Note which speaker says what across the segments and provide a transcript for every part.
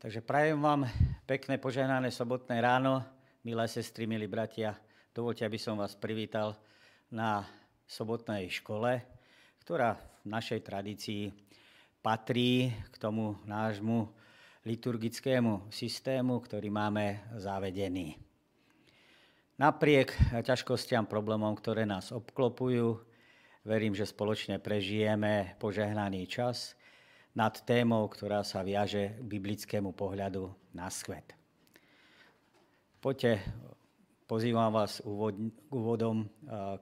Speaker 1: Takže prajem vám pekné požehnané sobotné ráno, milé sestry, milí bratia. Dovolte, aby som vás privítal na sobotnej škole, ktorá v našej tradícii patrí k tomu nášmu liturgickému systému, ktorý máme zavedený. Napriek ťažkostiam, problémom, ktoré nás obklopujú, verím, že spoločne prežijeme požehnaný čas – nad témou, ktorá sa viaže k biblickému pohľadu na svet. Poďte, pozývam vás úvodom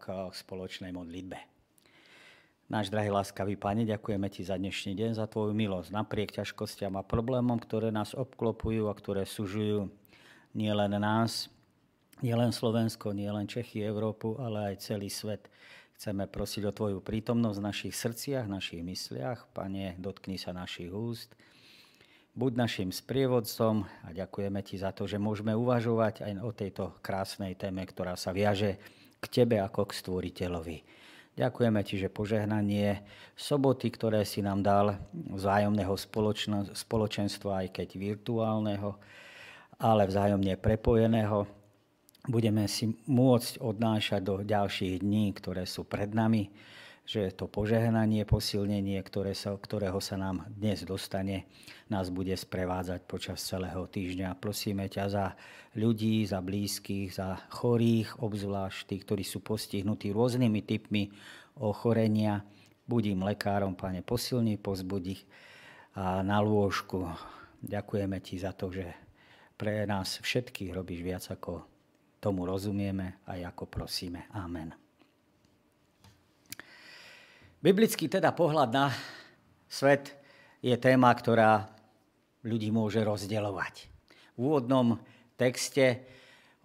Speaker 1: k spoločnej modlitbe. Náš drahý láskavý Pane, ďakujeme Ti za dnešný deň, za Tvoju milosť. Napriek ťažkostiam a problémom, ktoré nás obklopujú a ktoré sužujú nielen nás, nielen Slovensko, nielen Čechy, Európu, ale aj celý svet. Chceme prosiť o Tvoju prítomnosť v našich srdciach, našich mysliach. Pane, dotkni sa našich úst. Buď našim sprievodcom a ďakujeme Ti za to, že môžeme uvažovať aj o tejto krásnej téme, ktorá sa viaže k Tebe ako k Stvoriteľovi. Ďakujeme Ti, že požehnanie soboty, ktoré si nám dal vzájomného spoločenstva, aj keď virtuálneho, ale vzájomne prepojeného, budeme si môcť odnášať do ďalších dní, ktoré sú pred nami, že to požehnanie, posilnenie, ktoré sa, ktorého sa nám dnes dostane, nás bude sprevádzať počas celého týždňa. Prosíme ťa za ľudí, za blízkych, za chorých, obzvlášť tých, ktorí sú postihnutí rôznymi typmi ochorenia. Budím lekárom, Pane, posilni, pozbudí a na lôžku. Ďakujeme Ti za to, že pre nás všetkých robíš viac ako Tomu rozumieme a ako prosíme. Amen. Biblický teda pohľad na svet je téma, ktorá ľudí môže rozdeľovať. V úvodnom texte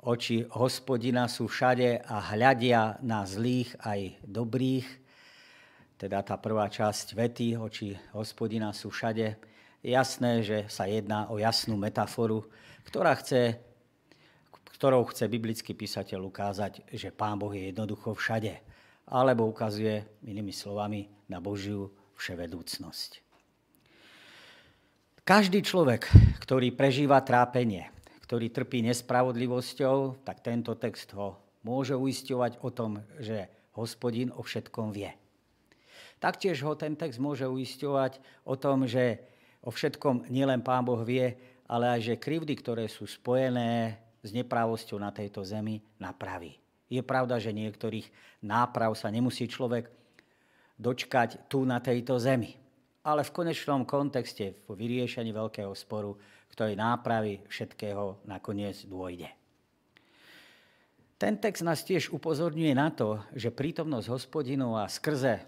Speaker 1: oči hospodina sú všade a hľadia na zlých aj dobrých. Teda tá prvá časť vety, oči hospodina sú všade. Jasné, že sa jedná o jasnú metaforu, ktorá chce ktorou chce biblický písateľ ukázať, že Pán Boh je jednoducho všade. Alebo ukazuje, inými slovami, na Božiu vševedúcnosť. Každý človek, ktorý prežíva trápenie, ktorý trpí nespravodlivosťou, tak tento text ho môže uisťovať o tom, že hospodin o všetkom vie. Taktiež ho ten text môže uisťovať o tom, že o všetkom nielen Pán Boh vie, ale aj že krivdy, ktoré sú spojené s nepravosťou na tejto zemi napraví. Je pravda, že niektorých náprav sa nemusí človek dočkať tu na tejto zemi. Ale v konečnom kontexte, v vyriešení veľkého sporu, k tej nápravy všetkého nakoniec dôjde. Ten text nás tiež upozorňuje na to, že prítomnosť hospodinu a skrze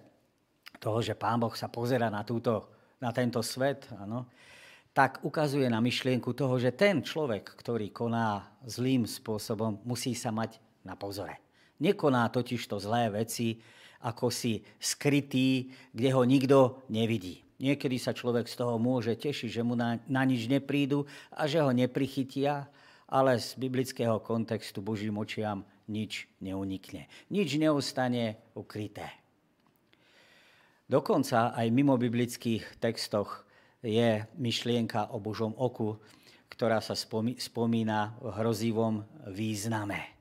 Speaker 1: toho, že Pán Boh sa pozera na, túto, na tento svet, ano, tak ukazuje na myšlienku toho, že ten človek, ktorý koná zlým spôsobom, musí sa mať na pozore. Nekoná totiž to zlé veci, ako si skrytý, kde ho nikto nevidí. Niekedy sa človek z toho môže tešiť, že mu na, na nič neprídu a že ho neprichytia, ale z biblického kontextu Božím očiam nič neunikne. Nič neostane ukryté. Dokonca aj mimo biblických textoch je myšlienka o Božom oku, ktorá sa spomína v hrozivom význame.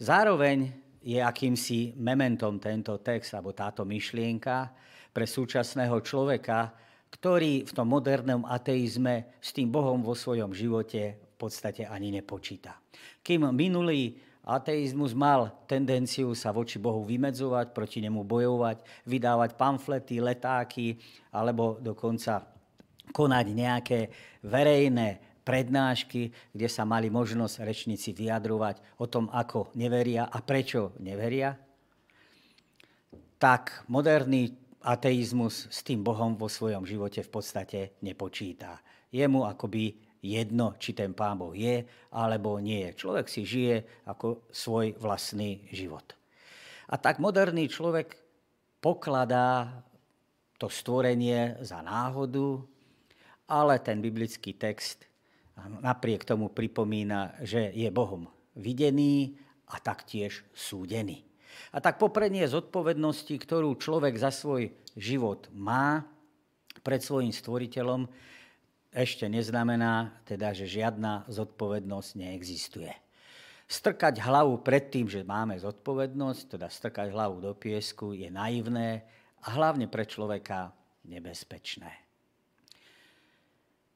Speaker 1: Zároveň je akýmsi mementom tento text alebo táto myšlienka pre súčasného človeka, ktorý v tom modernom ateizme s tým Bohom vo svojom živote v podstate ani nepočíta. Kým minulý Ateizmus mal tendenciu sa voči Bohu vymedzovať, proti nemu bojovať, vydávať pamflety, letáky alebo dokonca konať nejaké verejné prednášky, kde sa mali možnosť rečníci vyjadrovať o tom, ako neveria a prečo neveria, tak moderný ateizmus s tým Bohom vo svojom živote v podstate nepočíta. Jemu akoby jedno, či ten Pán Boh je alebo nie je. Človek si žije ako svoj vlastný život. A tak moderný človek pokladá to stvorenie za náhodu, ale ten biblický text napriek tomu pripomína, že je Bohom videný a taktiež súdený. A tak poprenie zodpovednosti, ktorú človek za svoj život má pred svojim stvoriteľom, ešte neznamená, teda, že žiadna zodpovednosť neexistuje. Strkať hlavu pred tým, že máme zodpovednosť, teda strkať hlavu do piesku, je naivné a hlavne pre človeka nebezpečné.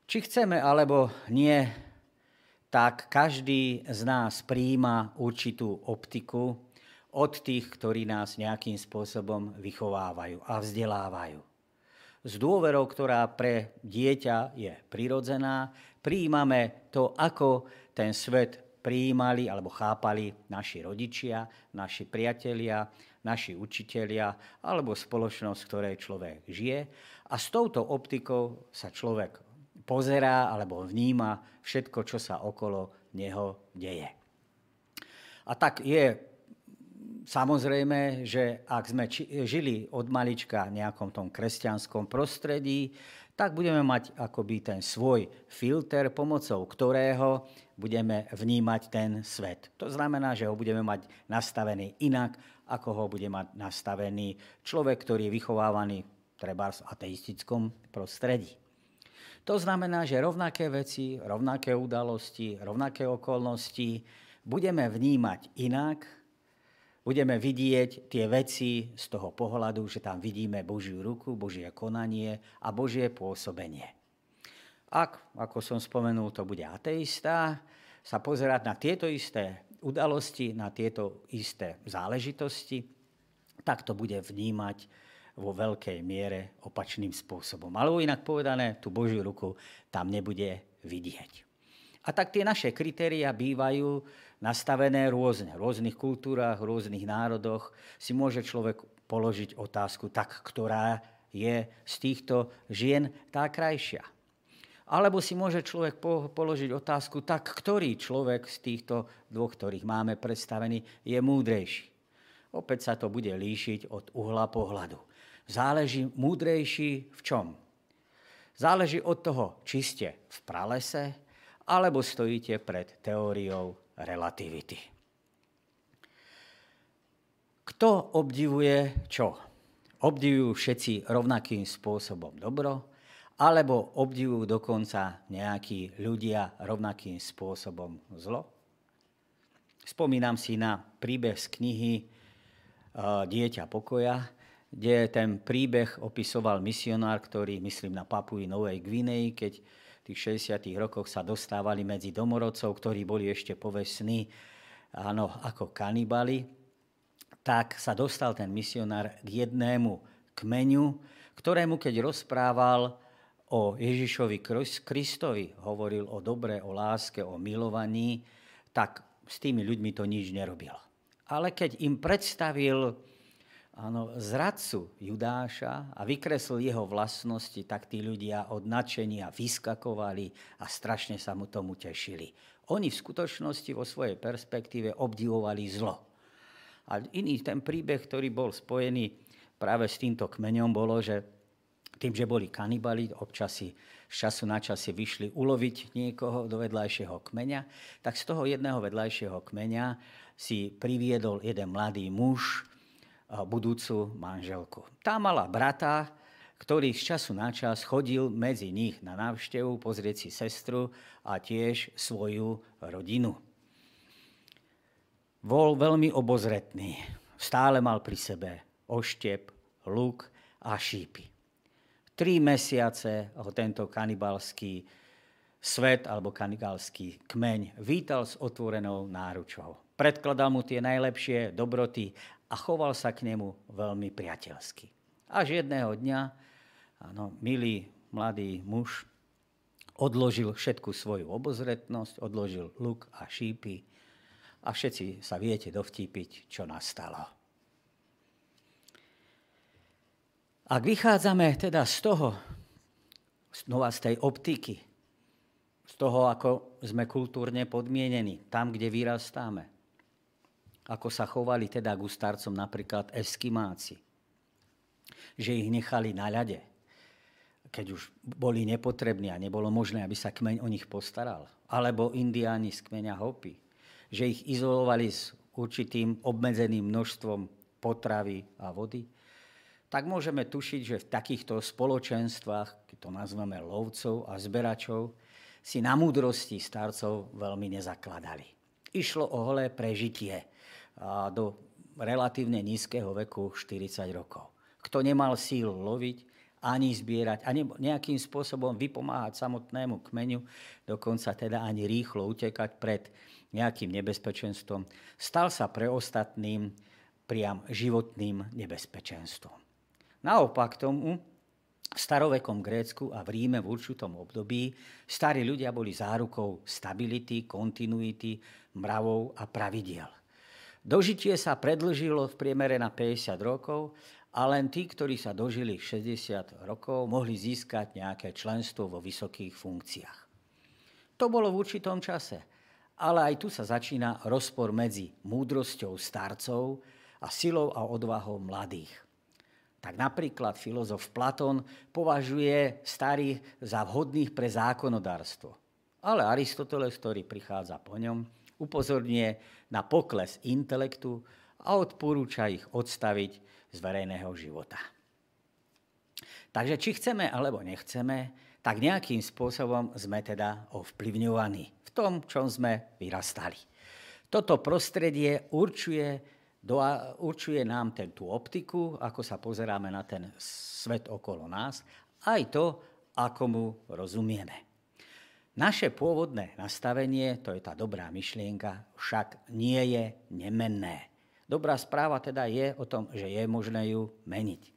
Speaker 1: Či chceme alebo nie, tak každý z nás príjima určitú optiku od tých, ktorí nás nejakým spôsobom vychovávajú a vzdelávajú. S dôverou, ktorá pre dieťa je prirodzená, príjmame to, ako ten svet prijímali alebo chápali naši rodičia, naši priatelia, naši učitelia alebo spoločnosť, v ktorej človek žije. A s touto optikou sa človek pozerá alebo vníma všetko, čo sa okolo neho deje. A tak je samozrejme, že ak sme žili od malička v nejakom tom kresťanskom prostredí, tak budeme mať akoby ten svoj filter, pomocou ktorého budeme vnímať ten svet. To znamená, že ho budeme mať nastavený inak, ako ho bude mať nastavený človek, ktorý je vychovávaný treba v ateistickom prostredí. To znamená, že rovnaké veci, rovnaké udalosti, rovnaké okolnosti budeme vnímať inak, budeme vidieť tie veci z toho pohľadu, že tam vidíme Božiu ruku, Božie konanie a Božie pôsobenie. Ak, ako som spomenul, to bude ateista, sa pozerať na tieto isté udalosti, na tieto isté záležitosti, tak to bude vnímať vo veľkej miere opačným spôsobom. Alebo inak povedané, tú Božiu ruku tam nebude vidieť. A tak tie naše kritéria bývajú nastavené rôzne. V rôznych kultúrach, v rôznych národoch si môže človek položiť otázku, tak ktorá je z týchto žien tá krajšia. Alebo si môže človek položiť otázku, tak ktorý človek z týchto dvoch, ktorých máme predstavený, je múdrejší. Opäť sa to bude líšiť od uhla pohľadu. Záleží múdrejší v čom? Záleží od toho, či ste v pralese, alebo stojíte pred teóriou relativity. Kto obdivuje čo? Obdivujú všetci rovnakým spôsobom dobro, alebo obdivujú dokonca nejakí ľudia rovnakým spôsobom zlo? Spomínam si na príbeh z knihy e, Dieťa pokoja, kde ten príbeh opisoval misionár, ktorý, myslím, na Papui Novej Gvineji, keď tých 60. rokoch sa dostávali medzi domorodcov, ktorí boli ešte povesní áno, ako kanibali, tak sa dostal ten misionár k jednému kmeňu, ktorému keď rozprával o Ježišovi Kristovi, hovoril o dobre, o láske, o milovaní, tak s tými ľuďmi to nič nerobilo. Ale keď im predstavil áno, zradcu Judáša a vykreslil jeho vlastnosti, tak tí ľudia od nadšenia vyskakovali a strašne sa mu tomu tešili. Oni v skutočnosti vo svojej perspektíve obdivovali zlo. A iný ten príbeh, ktorý bol spojený práve s týmto kmeňom, bolo, že tým, že boli kanibali, občas si z času na čas si vyšli uloviť niekoho do vedľajšieho kmeňa, tak z toho jedného vedľajšieho kmeňa si priviedol jeden mladý muž, budúcu manželku. Tá mala brata, ktorý z času na čas chodil medzi nich na návštevu pozrieť si sestru a tiež svoju rodinu. Bol veľmi obozretný. Stále mal pri sebe oštep, luk a šípy. Tri mesiace ho tento kanibalský svet alebo kanibalský kmeň vítal s otvorenou náručou. Predkladal mu tie najlepšie dobroty a choval sa k nemu veľmi priateľsky. Až jedného dňa, áno, milý mladý muž odložil všetku svoju obozretnosť, odložil luk a šípy a všetci sa viete dovtípiť, čo nastalo. Ak vychádzame teda z toho, znova z tej optiky, z toho, ako sme kultúrne podmienení, tam, kde vyrastáme, ako sa chovali teda ku starcom napríklad eskimáci. Že ich nechali na ľade, keď už boli nepotrební a nebolo možné, aby sa kmeň o nich postaral. Alebo indiáni z kmeňa Hopi. Že ich izolovali s určitým obmedzeným množstvom potravy a vody. tak môžeme tušiť, že v takýchto spoločenstvách, keď to nazveme lovcov a zberačov, si na múdrosti starcov veľmi nezakladali. Išlo o holé prežitie do relatívne nízkeho veku 40 rokov. Kto nemal síl loviť, ani zbierať, ani nejakým spôsobom vypomáhať samotnému kmeňu, dokonca teda ani rýchlo utekať pred nejakým nebezpečenstvom, stal sa pre ostatným priam životným nebezpečenstvom. Naopak tomu, v starovekom Grécku a v Ríme v určitom období starí ľudia boli zárukou stability, kontinuity, mravov a pravidiel. Dožitie sa predlžilo v priemere na 50 rokov a len tí, ktorí sa dožili 60 rokov, mohli získať nejaké členstvo vo vysokých funkciách. To bolo v určitom čase, ale aj tu sa začína rozpor medzi múdrosťou starcov a silou a odvahou mladých. Tak napríklad filozof Platón považuje starých za vhodných pre zákonodárstvo. Ale Aristoteles, ktorý prichádza po ňom, upozorňuje na pokles intelektu a odporúča ich odstaviť z verejného života. Takže či chceme alebo nechceme, tak nejakým spôsobom sme teda ovplyvňovaní v tom, čom sme vyrastali. Toto prostredie určuje do, určuje nám ten, tú optiku, ako sa pozeráme na ten svet okolo nás, aj to, ako mu rozumieme. Naše pôvodné nastavenie, to je tá dobrá myšlienka, však nie je nemenné. Dobrá správa teda je o tom, že je možné ju meniť.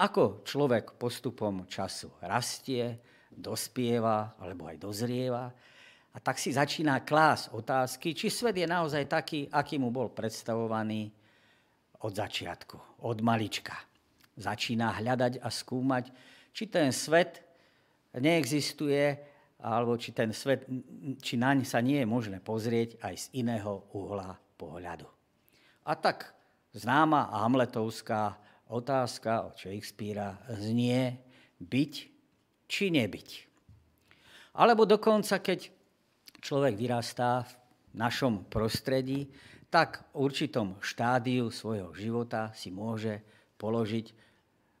Speaker 1: Ako človek postupom času rastie, dospieva alebo aj dozrieva, a tak si začína klás otázky, či svet je naozaj taký, aký mu bol predstavovaný od začiatku, od malička. Začína hľadať a skúmať, či ten svet neexistuje, alebo či ten svet, či naň sa nie je možné pozrieť aj z iného uhla pohľadu. A tak známa Hamletovská otázka od Shakespearea znie byť či nebyť. Alebo dokonca, keď človek vyrastá v našom prostredí, tak v určitom štádiu svojho života si môže položiť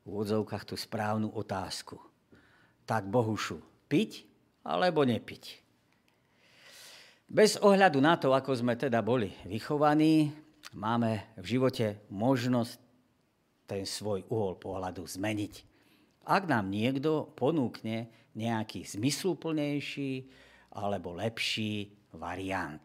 Speaker 1: v úvodzovkách tú správnu otázku. Tak Bohušu, piť alebo nepiť? Bez ohľadu na to, ako sme teda boli vychovaní, máme v živote možnosť ten svoj uhol pohľadu zmeniť. Ak nám niekto ponúkne nejaký zmysluplnejší, alebo lepší variant.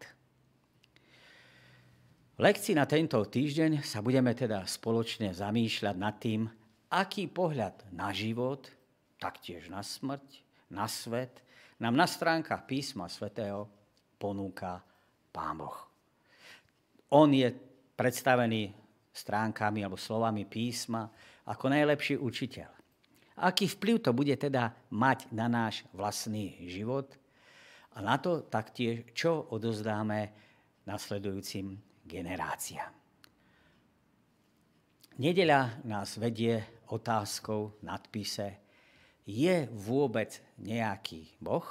Speaker 1: V lekcii na tento týždeň sa budeme teda spoločne zamýšľať nad tým, aký pohľad na život, taktiež na smrť, na svet, nám na stránkach písma svätého ponúka Pán Boh. On je predstavený stránkami alebo slovami písma ako najlepší učiteľ. Aký vplyv to bude teda mať na náš vlastný život – a na to taktiež, čo odozdáme nasledujúcim generáciám. Nedeľa nás vedie otázkou nadpise Je vôbec nejaký Boh?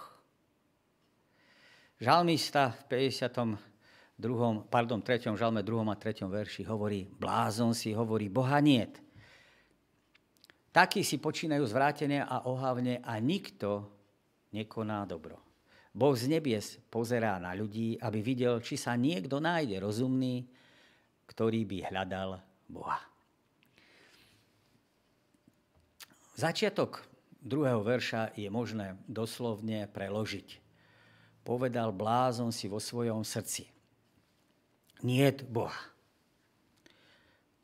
Speaker 1: Žalmista v 52. pardon, 3. žalme 2. a 3. verši hovorí, blázon si hovorí, Boha niet. Takí si počínajú zvrátenie a ohavne a nikto nekoná dobro. Boh z nebies pozerá na ľudí, aby videl, či sa niekto nájde rozumný, ktorý by hľadal Boha. Začiatok druhého verša je možné doslovne preložiť. Povedal blázon si vo svojom srdci. Niet Boha.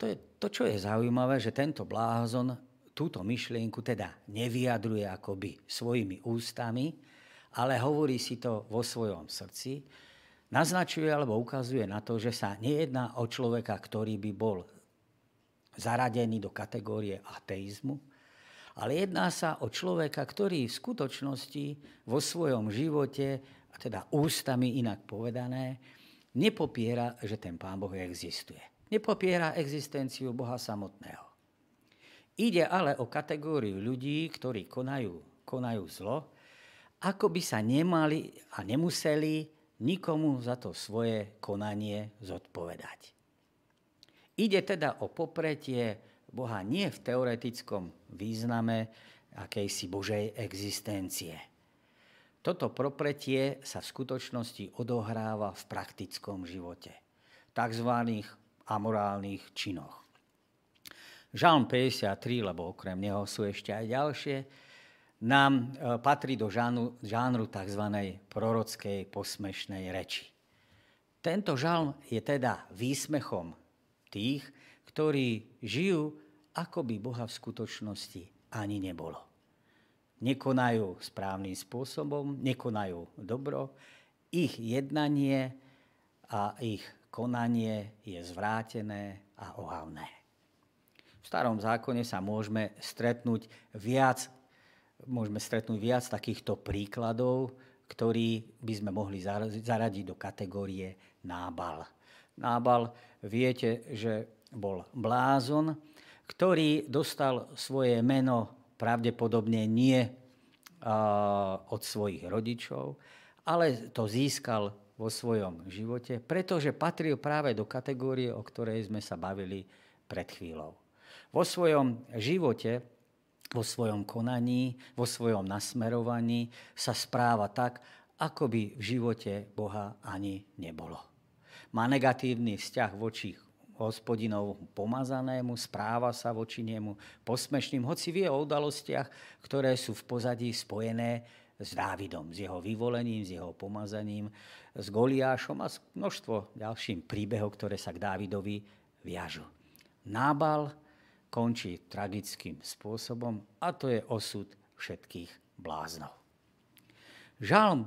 Speaker 1: To je to, čo je zaujímavé, že tento blázon túto myšlienku teda nevyjadruje akoby svojimi ústami, ale hovorí si to vo svojom srdci, naznačuje alebo ukazuje na to, že sa nejedná o človeka, ktorý by bol zaradený do kategórie ateizmu, ale jedná sa o človeka, ktorý v skutočnosti vo svojom živote, a teda ústami inak povedané, nepopiera, že ten Pán Boh existuje. Nepopiera existenciu Boha samotného. Ide ale o kategóriu ľudí, ktorí konajú, konajú zlo ako by sa nemali a nemuseli nikomu za to svoje konanie zodpovedať. Ide teda o popretie Boha nie v teoretickom význame akejsi Božej existencie. Toto propretie sa v skutočnosti odohráva v praktickom živote, tzv. amorálnych činoch. Žalm 53, lebo okrem neho sú ešte aj ďalšie, nám e, patrí do žánru, žánru tzv. prorockej posmešnej reči. Tento žalm je teda výsmechom tých, ktorí žijú, ako by Boha v skutočnosti ani nebolo. Nekonajú správnym spôsobom, nekonajú dobro, ich jednanie a ich konanie je zvrátené a ohavné. V starom zákone sa môžeme stretnúť viac, môžeme stretnúť viac takýchto príkladov, ktorý by sme mohli zaradiť do kategórie Nábal. Nábal, viete, že bol blázon, ktorý dostal svoje meno pravdepodobne nie od svojich rodičov, ale to získal vo svojom živote, pretože patril práve do kategórie, o ktorej sme sa bavili pred chvíľou. Vo svojom živote, vo svojom konaní, vo svojom nasmerovaní sa správa tak, ako by v živote Boha ani nebolo. Má negatívny vzťah voči hospodinov pomazanému, správa sa voči nemu posmešným, hoci vie o udalostiach, ktoré sú v pozadí spojené s Dávidom, s jeho vyvolením, s jeho pomazaním, s Goliášom a s množstvo ďalším príbehov, ktoré sa k Dávidovi viažu. Nábal končí tragickým spôsobom a to je osud všetkých bláznov. Žalm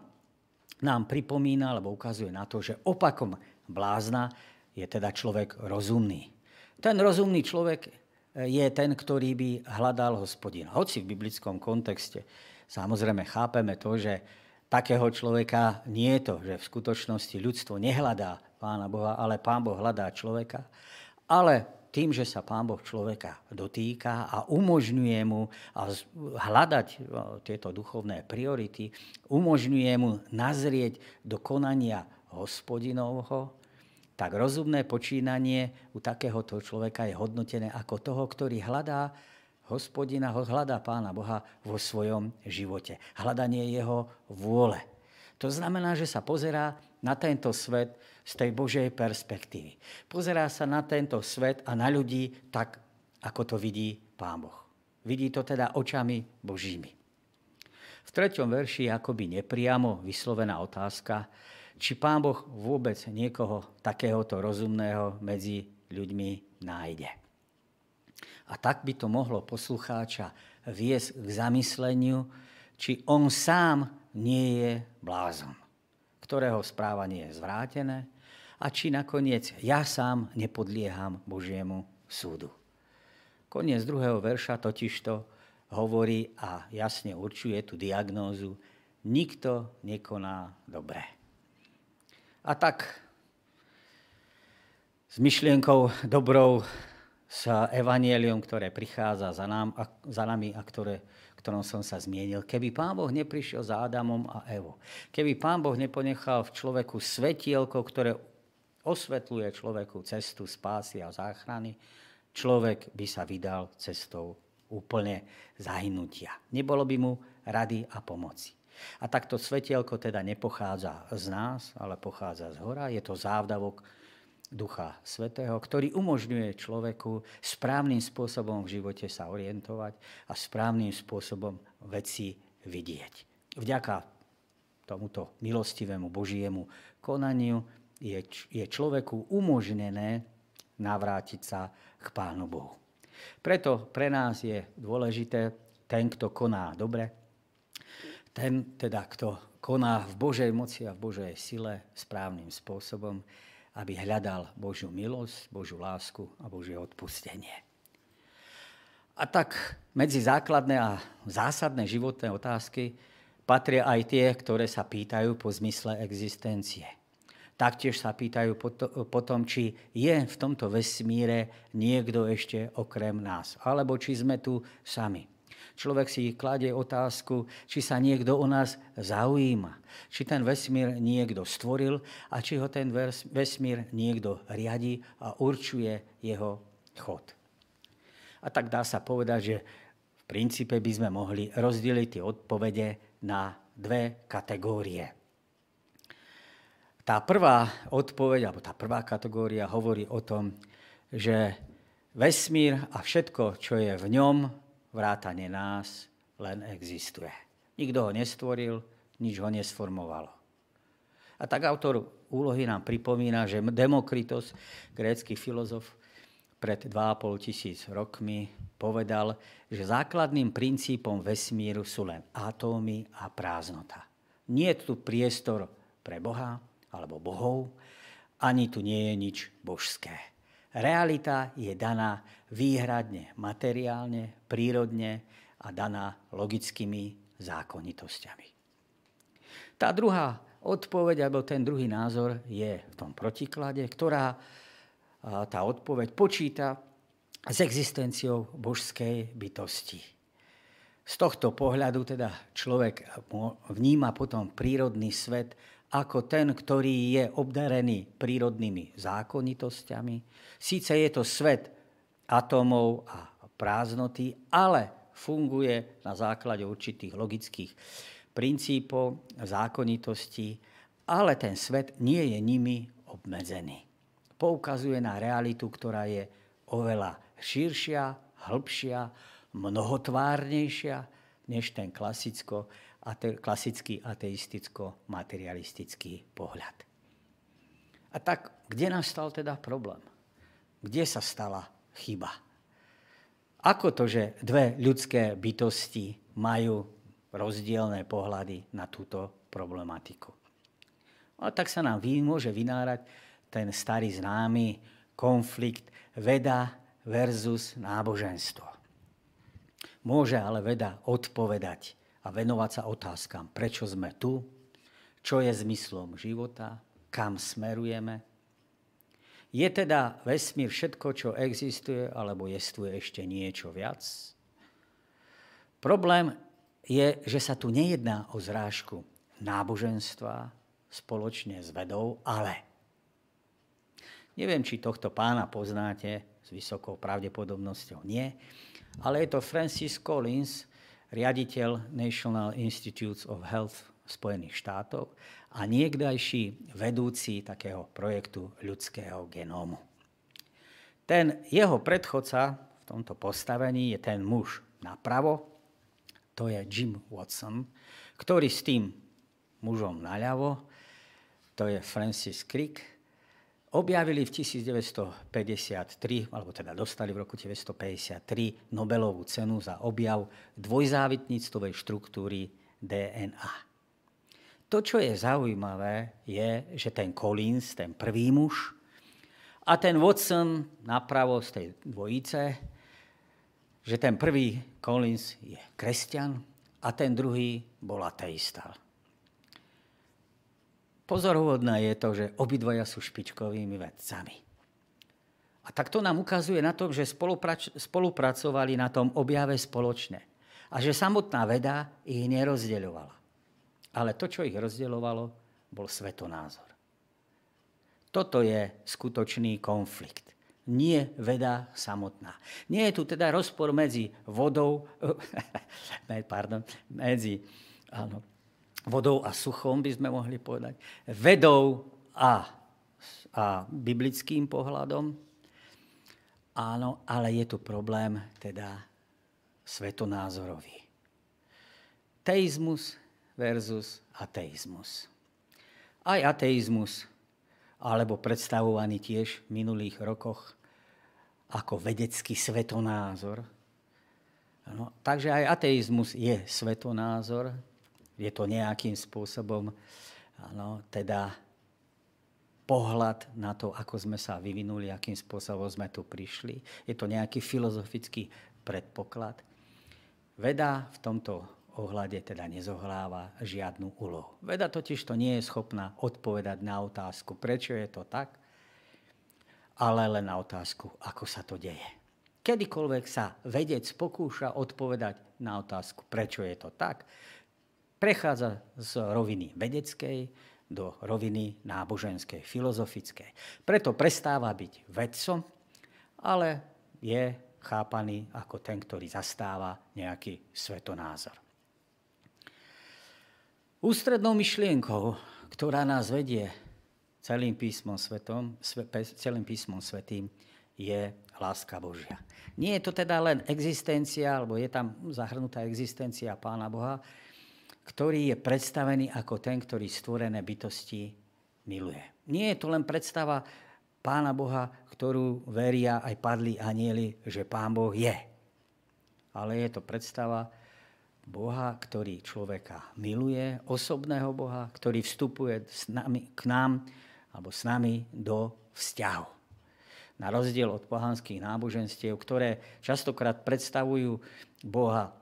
Speaker 1: nám pripomína, alebo ukazuje na to, že opakom blázna je teda človek rozumný. Ten rozumný človek je ten, ktorý by hľadal hospodina. Hoci v biblickom kontexte samozrejme chápeme to, že takého človeka nie je to, že v skutočnosti ľudstvo nehľadá Pána Boha, ale Pán Boh hľadá človeka. Ale tým, že sa Pán Boh človeka dotýka a umožňuje mu hľadať tieto duchovné priority, umožňuje mu nazrieť do konania hospodinovho, tak rozumné počínanie u takéhoto človeka je hodnotené ako toho, ktorý hľadá hospodina, hľadá pána Boha vo svojom živote. Hľadanie jeho vôle. To znamená, že sa pozerá na tento svet z tej Božej perspektívy. Pozerá sa na tento svet a na ľudí tak, ako to vidí Pán Boh. Vidí to teda očami Božími. V treťom verši je akoby nepriamo vyslovená otázka, či Pán Boh vôbec niekoho takéhoto rozumného medzi ľuďmi nájde. A tak by to mohlo poslucháča viesť k zamysleniu, či on sám nie je blázon, ktorého správanie je zvrátené a či nakoniec ja sám nepodlieham Božiemu súdu. Koniec druhého verša totižto hovorí a jasne určuje tú diagnózu, nikto nekoná dobre. A tak s myšlienkou dobrou s evanielium, ktoré prichádza za, nám, a, za nami a ktoré, ktorom som sa zmienil. Keby Pán Boh neprišiel za Adamom a Evo, keby Pán Boh neponechal v človeku svetielko, ktoré osvetľuje človeku cestu spásy a záchrany, človek by sa vydal cestou úplne zahynutia. Nebolo by mu rady a pomoci. A takto svetielko teda nepochádza z nás, ale pochádza z hora. Je to závdavok Ducha Svetého, ktorý umožňuje človeku správnym spôsobom v živote sa orientovať a správnym spôsobom veci vidieť. Vďaka tomuto milostivému Božiemu konaniu je, je človeku umožnené navrátiť sa k Pánu Bohu. Preto pre nás je dôležité ten, kto koná dobre, ten teda, kto koná v Božej moci a v Božej sile správnym spôsobom, aby hľadal Božiu milosť, Božiu lásku a Božie odpustenie. A tak medzi základné a zásadné životné otázky patria aj tie, ktoré sa pýtajú po zmysle existencie. Taktiež sa pýtajú po tom, či je v tomto vesmíre niekto ešte okrem nás, alebo či sme tu sami človek si kladie otázku, či sa niekto o nás zaujíma. Či ten vesmír niekto stvoril a či ho ten vesmír niekto riadi a určuje jeho chod. A tak dá sa povedať, že v princípe by sme mohli rozdeliť tie odpovede na dve kategórie. Tá prvá odpoveď, alebo tá prvá kategória hovorí o tom, že vesmír a všetko, čo je v ňom, vrátane nás, len existuje. Nikto ho nestvoril, nič ho nesformovalo. A tak autor úlohy nám pripomína, že Demokritos, grécky filozof, pred 2,5 tisíc rokmi povedal, že základným princípom vesmíru sú len atómy a prázdnota. Nie je tu priestor pre Boha alebo bohov, ani tu nie je nič božské. Realita je daná výhradne materiálne, prírodne a daná logickými zákonitosťami. Tá druhá odpoveď, alebo ten druhý názor je v tom protiklade, ktorá tá odpoveď počíta s existenciou božskej bytosti. Z tohto pohľadu teda človek vníma potom prírodný svet ako ten, ktorý je obdarený prírodnými zákonitosťami. Síce je to svet atómov a prázdnoty, ale funguje na základe určitých logických princípov, zákonitostí, ale ten svet nie je nimi obmedzený. Poukazuje na realitu, ktorá je oveľa širšia, hĺbšia, mnohotvárnejšia než ten klasicko, ate, klasický ateisticko-materialistický pohľad. A tak, kde nastal teda problém? Kde sa stala chyba? Ako to, že dve ľudské bytosti majú rozdielne pohľady na túto problematiku. A tak sa nám môže vynárať ten starý známy konflikt veda versus náboženstvo. Môže ale veda odpovedať a venovať sa otázkam, prečo sme tu, čo je zmyslom života, kam smerujeme. Je teda vesmír všetko, čo existuje, alebo je tu ešte niečo viac? Problém je, že sa tu nejedná o zrážku náboženstva spoločne s vedou, ale neviem, či tohto pána poznáte, s vysokou pravdepodobnosťou nie, ale je to Francis Collins, riaditeľ National Institutes of Health Spojených štátov a niekdajší vedúci takého projektu ľudského genómu. Ten jeho predchodca v tomto postavení je ten muž napravo, to je Jim Watson, ktorý s tým mužom naľavo, to je Francis Crick, objavili v 1953, alebo teda dostali v roku 1953 Nobelovú cenu za objav dvojzávitníctovej štruktúry DNA. To, čo je zaujímavé, je, že ten Collins, ten prvý muž, a ten Watson napravo z tej dvojice, že ten prvý Collins je kresťan a ten druhý bol ateista. Pozoruhodné je to, že obidvaja sú špičkovými vedcami. A tak to nám ukazuje na tom, že spolupracovali na tom objave spoločne. A že samotná veda ich nerozdeľovala. Ale to, čo ich rozdeľovalo, bol svetonázor. Toto je skutočný konflikt nie veda samotná. Nie je tu teda rozpor medzi vodou, pardon, medzi áno, vodou a suchom, by sme mohli povedať, vedou a, a biblickým pohľadom. Áno, ale je tu problém teda svetonázorový. Teizmus versus ateizmus. Aj ateizmus, alebo predstavovaný tiež v minulých rokoch ako vedecký svetonázor. No, takže aj ateizmus je svetonázor, je to nejakým spôsobom ano, teda pohľad na to, ako sme sa vyvinuli, akým spôsobom sme tu prišli. Je to nejaký filozofický predpoklad. Veda v tomto ohľade teda nezohláva žiadnu úlohu. Veda totiž to nie je schopná odpovedať na otázku, prečo je to tak, ale len na otázku, ako sa to deje. Kedykoľvek sa vedec pokúša odpovedať na otázku, prečo je to tak, prechádza z roviny vedeckej do roviny náboženskej, filozofickej. Preto prestáva byť vedcom, ale je chápaný ako ten, ktorý zastáva nejaký svetonázor. Ústrednou myšlienkou, ktorá nás vedie celým písmom, svetom, celým písmom svetým, je láska Božia. Nie je to teda len existencia, alebo je tam zahrnutá existencia Pána Boha, ktorý je predstavený ako ten, ktorý stvorené bytosti miluje. Nie je to len predstava Pána Boha, ktorú veria aj padli anieli, že Pán Boh je. Ale je to predstava Boha, ktorý človeka miluje, osobného Boha, ktorý vstupuje nami, k nám alebo s nami do vzťahu. Na rozdiel od pohanských náboženstiev, ktoré častokrát predstavujú Boha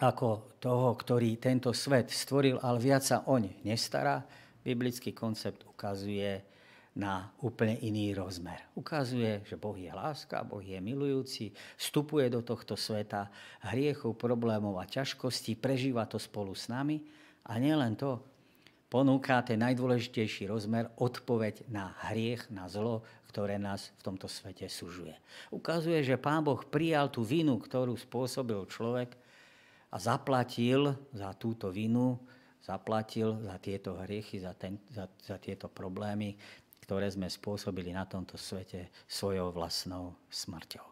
Speaker 1: ako toho, ktorý tento svet stvoril, ale viac sa oň nestará, biblický koncept ukazuje na úplne iný rozmer. Ukazuje, že Boh je láska, Boh je milujúci, vstupuje do tohto sveta hriechov, problémov a ťažkostí, prežíva to spolu s nami a nielen to, ponúka ten najdôležitejší rozmer, odpoveď na hriech, na zlo, ktoré nás v tomto svete sužuje. Ukazuje, že Pán Boh prijal tú vinu, ktorú spôsobil človek a zaplatil za túto vinu, zaplatil za tieto hriechy, za, ten, za, za tieto problémy ktoré sme spôsobili na tomto svete svojou vlastnou smrťou.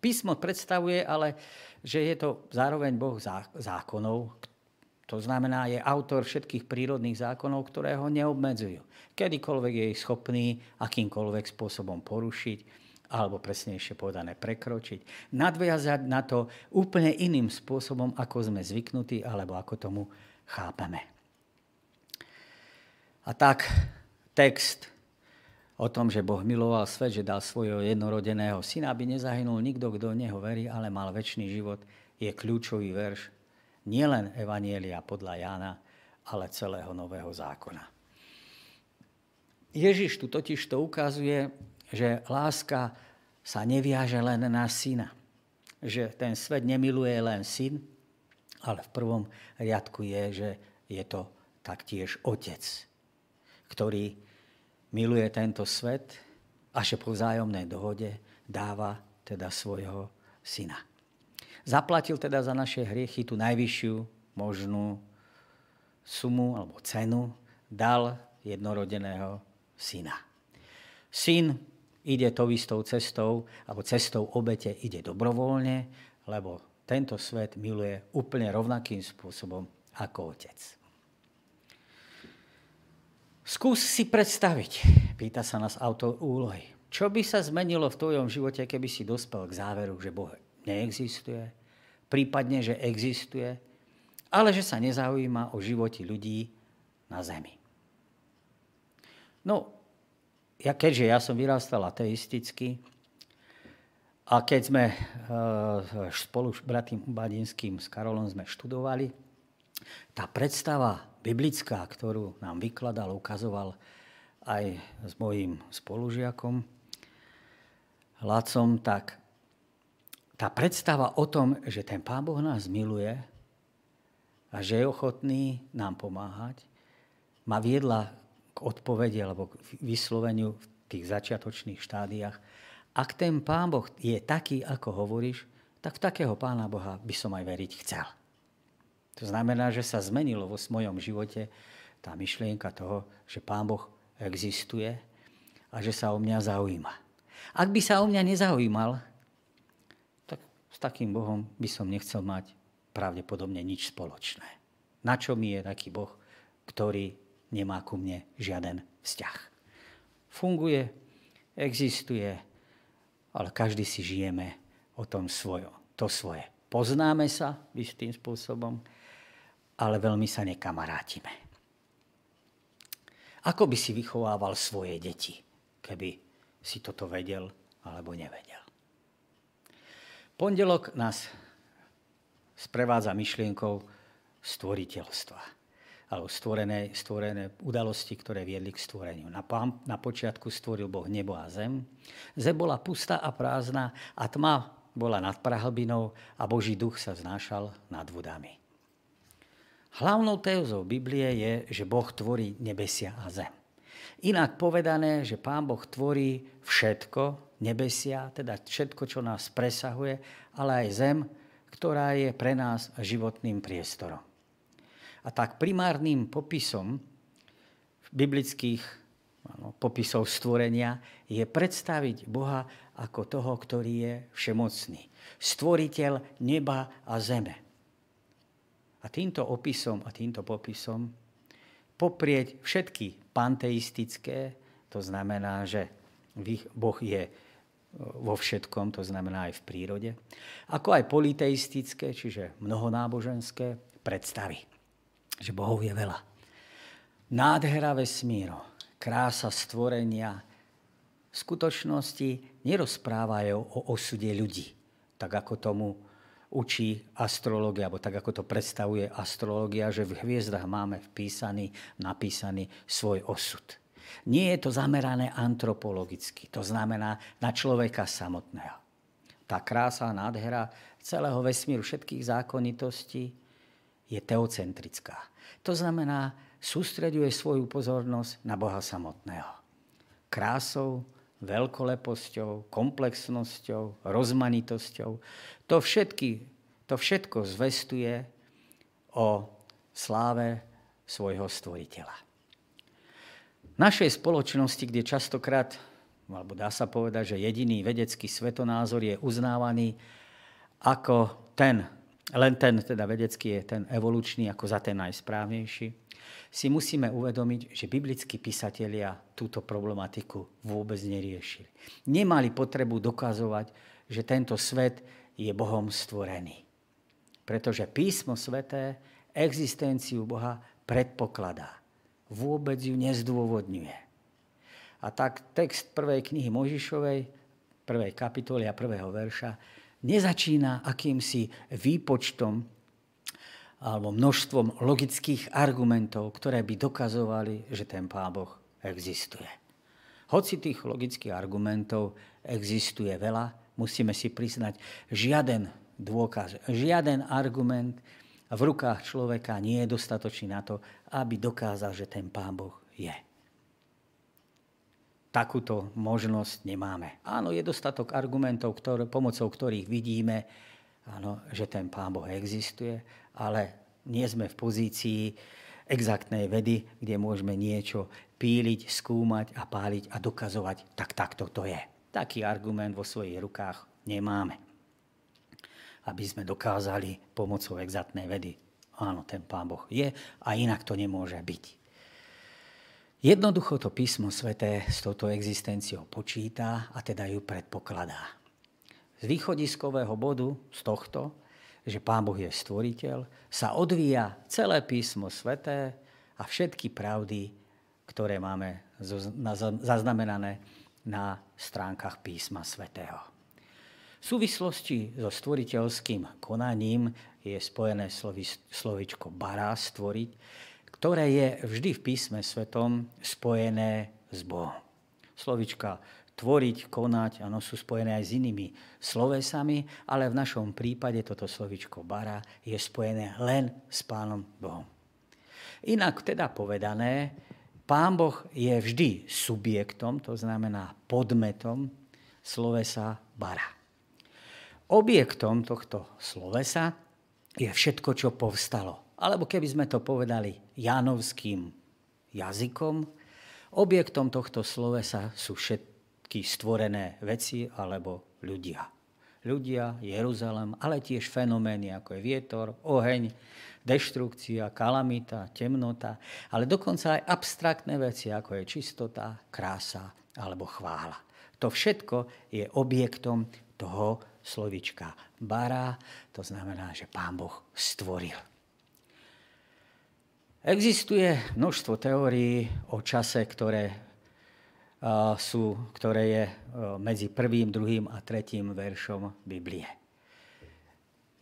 Speaker 1: Písmo predstavuje ale, že je to zároveň Boh zákonov, to znamená, je autor všetkých prírodných zákonov, ktoré ho neobmedzujú. Kedykoľvek je ich schopný akýmkoľvek spôsobom porušiť, alebo presnejšie povedané prekročiť, nadviazať na to úplne iným spôsobom, ako sme zvyknutí, alebo ako tomu chápeme. A tak text o tom, že Boh miloval svet, že dal svojho jednorodeného syna, aby nezahynul nikto, kto neho verí, ale mal väčší život, je kľúčový verš nielen Evanielia podľa Jána, ale celého Nového zákona. Ježiš tu totiž to ukazuje, že láska sa neviaže len na syna. Že ten svet nemiluje len syn, ale v prvom riadku je, že je to taktiež otec, ktorý miluje tento svet a že po vzájomnej dohode dáva teda svojho syna. Zaplatil teda za naše hriechy tú najvyššiu možnú sumu alebo cenu, dal jednorodeného syna. Syn ide tou istou cestou, alebo cestou obete ide dobrovoľne, lebo tento svet miluje úplne rovnakým spôsobom ako otec. Skús si predstaviť, pýta sa nás autor úlohy, čo by sa zmenilo v tvojom živote, keby si dospel k záveru, že Boh neexistuje, prípadne, že existuje, ale že sa nezaujíma o živote ľudí na zemi. No, ja, keďže ja som vyrastal ateisticky a keď sme uh, spolu s bratým Badinským s Karolom sme študovali, tá predstava biblická, ktorú nám vykladal, ukazoval aj s mojím spolužiakom Lacom, tak tá predstava o tom, že ten Pán Boh nás miluje a že je ochotný nám pomáhať, ma viedla k odpovedi alebo k vysloveniu v tých začiatočných štádiách. Ak ten Pán Boh je taký, ako hovoríš, tak v takého Pána Boha by som aj veriť chcel. To znamená, že sa zmenilo vo mojom živote tá myšlienka toho, že Pán Boh existuje a že sa o mňa zaujíma. Ak by sa o mňa nezaujímal, tak s takým Bohom by som nechcel mať pravdepodobne nič spoločné. Na čo mi je taký Boh, ktorý nemá ku mne žiaden vzťah. Funguje, existuje, ale každý si žijeme o tom svojo, to svoje. Poznáme sa istým spôsobom, ale veľmi sa nekamarátime. Ako by si vychovával svoje deti, keby si toto vedel alebo nevedel? Pondelok nás sprevádza myšlienkou stvoriteľstva alebo stvorené, stvorené udalosti, ktoré viedli k stvoreniu. Na, na počiatku stvoril Boh nebo a zem. Zem bola pustá a prázdna a tma bola nad prahlbinou a Boží duch sa znášal nad vodami. Hlavnou tézou Biblie je, že Boh tvorí nebesia a zem. Inak povedané, že Pán Boh tvorí všetko, nebesia, teda všetko, čo nás presahuje, ale aj zem, ktorá je pre nás životným priestorom. A tak primárnym popisom biblických ano, popisov stvorenia je predstaviť Boha ako toho, ktorý je všemocný. Stvoriteľ neba a zeme. A týmto opisom a týmto popisom poprieť všetky panteistické, to znamená, že Boh je vo všetkom, to znamená aj v prírode, ako aj politeistické, čiže mnohonáboženské predstavy, že Bohov je veľa. Nádhera vesmíru, krása stvorenia, v skutočnosti nerozprávajú o osude ľudí, tak ako tomu učí astrológia, alebo tak ako to predstavuje astrológia, že v hviezdach máme vpísaný, napísaný svoj osud. Nie je to zamerané antropologicky, to znamená na človeka samotného. Tá krása, nádhera celého vesmíru, všetkých zákonitostí je teocentrická. To znamená, sústreďuje svoju pozornosť na Boha samotného. Krásou, veľkoleposťou, komplexnosťou, rozmanitosťou. To, všetky, to všetko zvestuje o sláve svojho stvoriteľa našej spoločnosti, kde častokrát, alebo dá sa povedať, že jediný vedecký svetonázor je uznávaný ako ten, len ten teda vedecký je ten evolučný, ako za ten najsprávnejší, si musíme uvedomiť, že biblickí písatelia túto problematiku vôbec neriešili. Nemali potrebu dokazovať, že tento svet je Bohom stvorený. Pretože písmo sveté existenciu Boha predpokladá vôbec ju nezdôvodňuje. A tak text prvej knihy Možišovej, prvej kapitoly a prvého verša, nezačína akýmsi výpočtom alebo množstvom logických argumentov, ktoré by dokazovali, že ten Pán Boh existuje. Hoci tých logických argumentov existuje veľa, musíme si priznať, žiaden dôkaz, žiaden argument v rukách človeka nie je dostatočný na to, aby dokázal, že ten Pán Boh je. Takúto možnosť nemáme. Áno, je dostatok argumentov, ktoré, pomocou ktorých vidíme, áno, že ten Pán Boh existuje, ale nie sme v pozícii exaktnej vedy, kde môžeme niečo píliť, skúmať a páliť a dokazovať, tak takto to je. Taký argument vo svojich rukách nemáme. Aby sme dokázali pomocou exaktnej vedy Áno, ten Pán Boh je a inak to nemôže byť. Jednoducho to písmo sveté s touto existenciou počíta a teda ju predpokladá. Z východiskového bodu, z tohto, že Pán Boh je stvoriteľ, sa odvíja celé písmo sveté a všetky pravdy, ktoré máme zaznamenané na stránkach písma svetého. V súvislosti so stvoriteľským konaním je spojené slovi, slovičko bará, stvoriť, ktoré je vždy v písme svetom spojené s Bohom. Slovička tvoriť, konať, áno, sú spojené aj s inými slovesami, ale v našom prípade toto slovičko bara je spojené len s Pánom Bohom. Inak teda povedané, Pán Boh je vždy subjektom, to znamená podmetom slovesa bara. Objektom tohto slovesa je všetko, čo povstalo. Alebo keby sme to povedali jánovským jazykom, objektom tohto slovesa sú všetky stvorené veci alebo ľudia. Ľudia, Jeruzalem, ale tiež fenomény ako je vietor, oheň, deštrukcia, kalamita, temnota, ale dokonca aj abstraktné veci ako je čistota, krása alebo chvála. To všetko je objektom toho slovička bara, to znamená, že Pán Boh stvoril. Existuje množstvo teórií o čase, ktoré, sú, ktoré je medzi prvým, druhým a tretím veršom Biblie.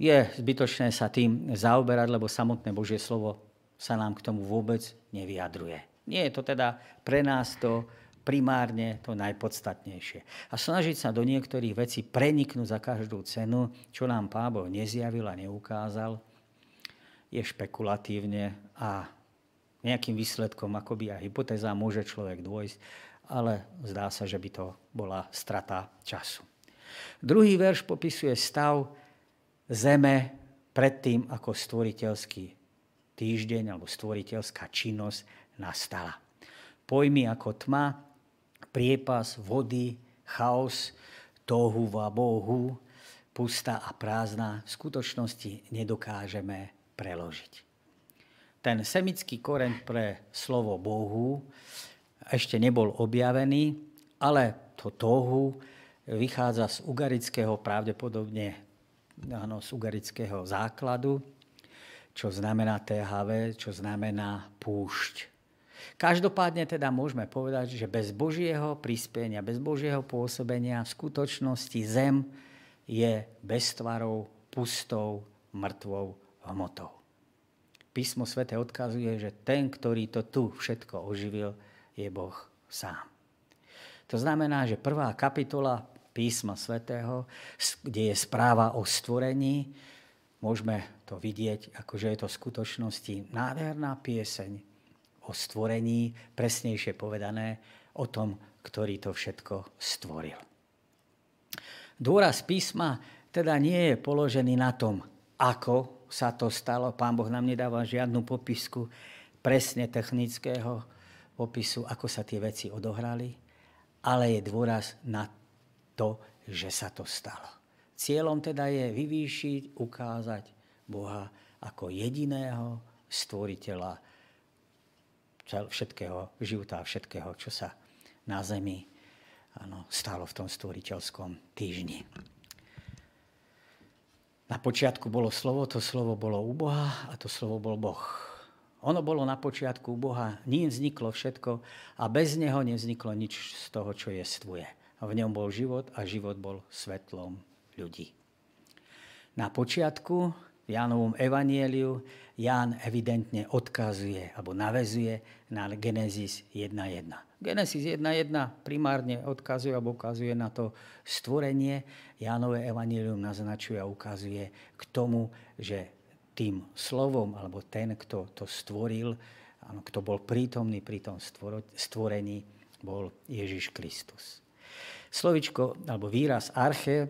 Speaker 1: Je zbytočné sa tým zaoberať, lebo samotné Božie slovo sa nám k tomu vôbec nevyjadruje. Nie je to teda pre nás to primárne to najpodstatnejšie. A snažiť sa do niektorých vecí preniknúť za každú cenu, čo nám Pán Boh nezjavil a neukázal, je špekulatívne a nejakým výsledkom, akoby aj hypotéza môže človek dôjsť, ale zdá sa, že by to bola strata času. Druhý verš popisuje stav zeme predtým, ako stvoriteľský týždeň alebo stvoriteľská činnosť nastala. Pojmy ako tma, priepas, vody, chaos, tohu va bohu, pustá a prázdna v skutočnosti nedokážeme preložiť. Ten semický koreň pre slovo Bohu ešte nebol objavený, ale to tohu vychádza z ugarického, pravdepodobne áno, z ugarického základu, čo znamená THV, čo znamená púšť. Každopádne teda môžeme povedať, že bez Božieho prispenia, bez Božieho pôsobenia v skutočnosti zem je beztvarou, pustou, mŕtvou hmotou. Písmo svete odkazuje, že ten, ktorý to tu všetko oživil, je Boh sám. To znamená, že prvá kapitola písma svätého, kde je správa o stvorení, môžeme to vidieť, ako že je to v skutočnosti nádherná pieseň o stvorení, presnejšie povedané o tom, ktorý to všetko stvoril. Dôraz písma teda nie je položený na tom, ako sa to stalo. Pán Boh nám nedáva žiadnu popisku presne technického popisu, ako sa tie veci odohrali, ale je dôraz na to, že sa to stalo. Cieľom teda je vyvýšiť, ukázať Boha ako jediného stvoriteľa všetkého života a všetkého, čo sa na zemi ano, stalo v tom stvoriteľskom týždni. Na počiatku bolo slovo, to slovo bolo u Boha a to slovo bol Boh. Ono bolo na počiatku u Boha, ním vzniklo všetko a bez neho nevzniklo nič z toho, čo jestvuje. A v ňom bol život a život bol svetlom ľudí. Na počiatku v Jánovom evanieliu Ján evidentne odkazuje alebo navezuje na Genesis 1.1. Genesis 1.1 primárne odkazuje alebo ukazuje na to stvorenie. Jánové evanílium naznačuje a ukazuje k tomu, že tým slovom, alebo ten, kto to stvoril, áno, kto bol prítomný pri tom stvorení, bol Ježiš Kristus. Slovičko alebo výraz arche,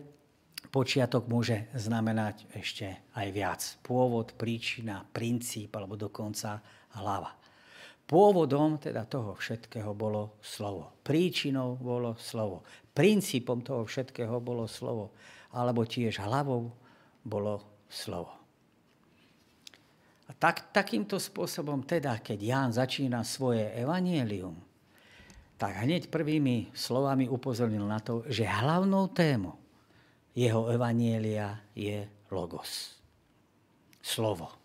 Speaker 1: počiatok môže znamenať ešte aj viac. Pôvod, príčina, princíp alebo dokonca hlava. Pôvodom teda toho všetkého bolo slovo. Príčinou bolo slovo. Princípom toho všetkého bolo slovo. Alebo tiež hlavou bolo slovo. A tak, takýmto spôsobom teda, keď Ján začína svoje evanielium, tak hneď prvými slovami upozornil na to, že hlavnou témou jeho evanielia je logos. Slovo.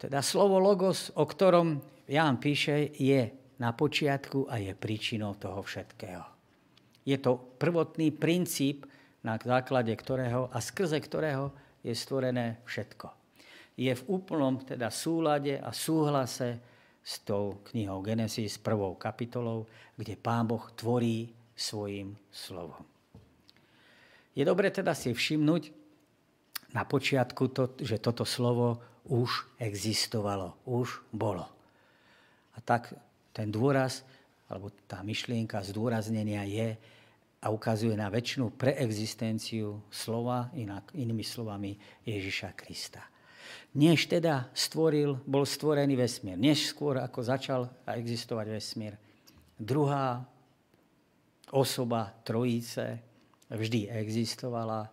Speaker 1: Teda slovo logos, o ktorom Ján píše, je na počiatku a je príčinou toho všetkého. Je to prvotný princíp, na základe ktorého a skrze ktorého je stvorené všetko. Je v úplnom teda súlade a súhlase s tou knihou Genesis, prvou kapitolou, kde Pán Boh tvorí svojim slovom. Je dobre teda si všimnúť na počiatku, to, že toto slovo už existovalo, už bolo. A tak ten dôraz, alebo tá myšlienka zdôraznenia je a ukazuje na väčšinu preexistenciu slova, inak, inými slovami Ježiša Krista. Než teda stvoril, bol stvorený vesmír, než skôr ako začal existovať vesmír, druhá osoba trojice vždy existovala,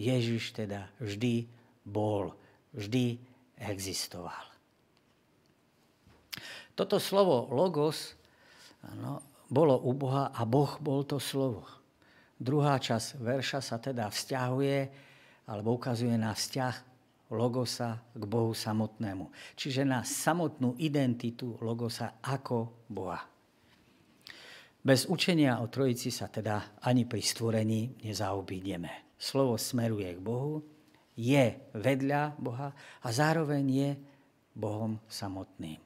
Speaker 1: Ježiš teda vždy bol, vždy existoval. Toto slovo logos ano, bolo u Boha a Boh bol to slovo. Druhá časť verša sa teda vzťahuje alebo ukazuje na vzťah logosa k Bohu samotnému. Čiže na samotnú identitu logosa ako Boha. Bez učenia o Trojici sa teda ani pri stvorení nezaobídeme. Slovo smeruje k Bohu, je vedľa Boha a zároveň je Bohom samotným.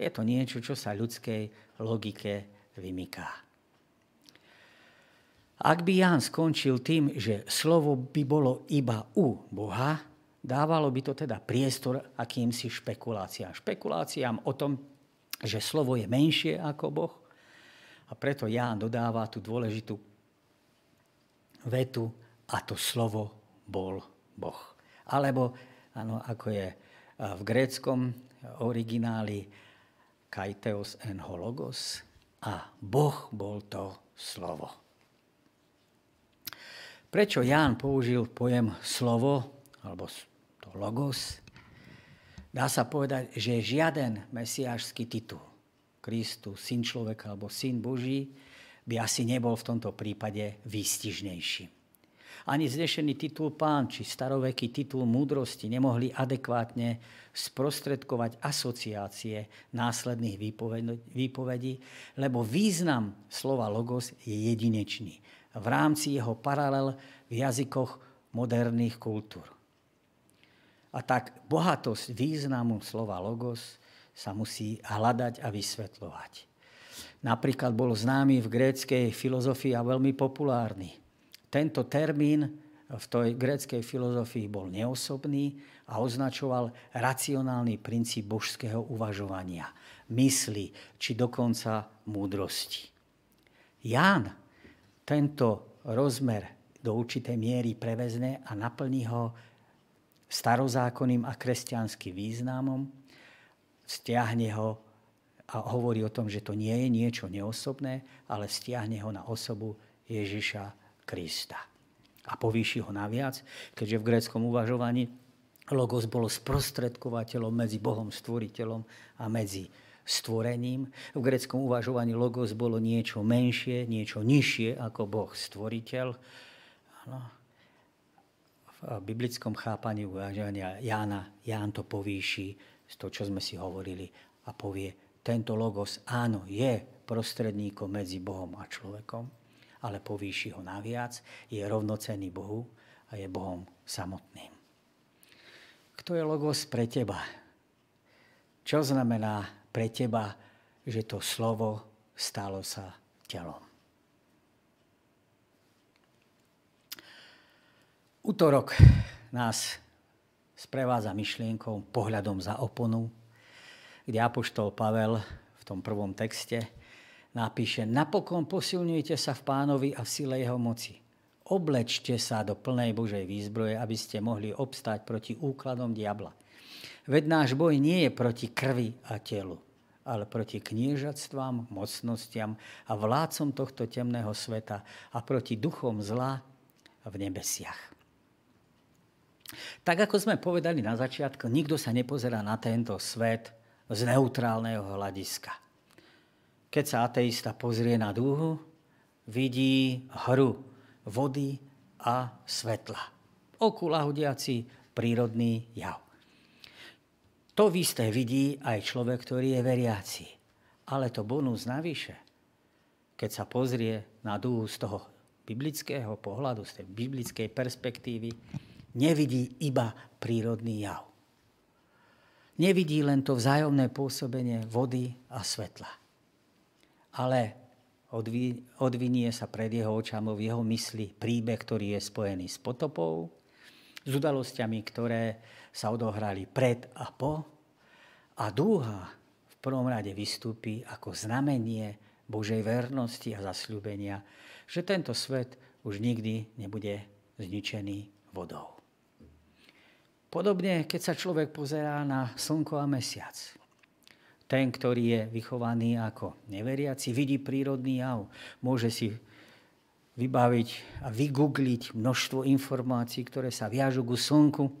Speaker 1: Je to niečo, čo sa ľudskej logike vymyká. Ak by Ján skončil tým, že slovo by bolo iba u Boha, dávalo by to teda priestor akýmsi špekuláciám. Špekuláciám o tom, že slovo je menšie ako Boh. A preto Ján dodáva tú dôležitú vetu a to slovo bol Boh. Alebo, ano, ako je v gréckom origináli kaiteos en hologos a Boh bol to slovo. Prečo Ján použil pojem slovo, alebo to logos? Dá sa povedať, že žiaden mesiášsky titul, Kristus, syn človeka alebo syn Boží, by asi nebol v tomto prípade výstižnejší. Ani znešený titul pán či staroveký titul múdrosti nemohli adekvátne sprostredkovať asociácie následných výpovedí, lebo význam slova logos je jedinečný v rámci jeho paralel v jazykoch moderných kultúr. A tak bohatosť významu slova logos sa musí hľadať a vysvetľovať. Napríklad bol známy v gréckej filozofii a veľmi populárny tento termín v tej gréckej filozofii bol neosobný a označoval racionálny princíp božského uvažovania, mysli či dokonca múdrosti. Ján tento rozmer do určitej miery prevezne a naplní ho starozákonným a kresťanským významom, stiahne ho a hovorí o tom, že to nie je niečo neosobné, ale stiahne ho na osobu Ježiša Krista. A povýši ho naviac, keďže v gréckom uvažovaní Logos bolo sprostredkovateľom medzi Bohom stvoriteľom a medzi stvorením. V greckom uvažovaní logos bolo niečo menšie, niečo nižšie ako Boh stvoriteľ. Ano. V biblickom chápaní uvažovania Jána, Ján to povýši z toho, čo sme si hovorili a povie, tento logos áno, je prostredníkom medzi Bohom a človekom, ale povýši ho naviac, je rovnocenný Bohu a je Bohom samotným. Kto je logos pre teba? Čo znamená pre teba, že to slovo stalo sa telom? Útorok nás sprevádza myšlienkou pohľadom za oponu, kde Apoštol Pavel v tom prvom texte napíše, napokon posilňujte sa v pánovi a v sile jeho moci. Oblečte sa do plnej Božej výzbroje, aby ste mohli obstáť proti úkladom diabla. Veď náš boj nie je proti krvi a telu, ale proti kniežatstvám, mocnostiam a vládcom tohto temného sveta a proti duchom zla v nebesiach. Tak ako sme povedali na začiatku, nikto sa nepozerá na tento svet z neutrálneho hľadiska. Keď sa ateista pozrie na dúhu, vidí hru vody a svetla. Oku lahodiaci prírodný jav. To isté vidí aj človek, ktorý je veriaci. Ale to bonus navyše, keď sa pozrie na dúhu z toho biblického pohľadu, z tej biblickej perspektívy, nevidí iba prírodný jav. Nevidí len to vzájomné pôsobenie vody a svetla ale odvinie sa pred jeho očami v jeho mysli príbeh, ktorý je spojený s potopou, s udalosťami, ktoré sa odohrali pred a po. A dúha v prvom rade vystúpi ako znamenie Božej vernosti a zasľúbenia, že tento svet už nikdy nebude zničený vodou. Podobne, keď sa človek pozerá na slnko a mesiac. Ten, ktorý je vychovaný ako neveriaci, vidí prírodný jav. Môže si vybaviť a vygoogliť množstvo informácií, ktoré sa viažú ku slnku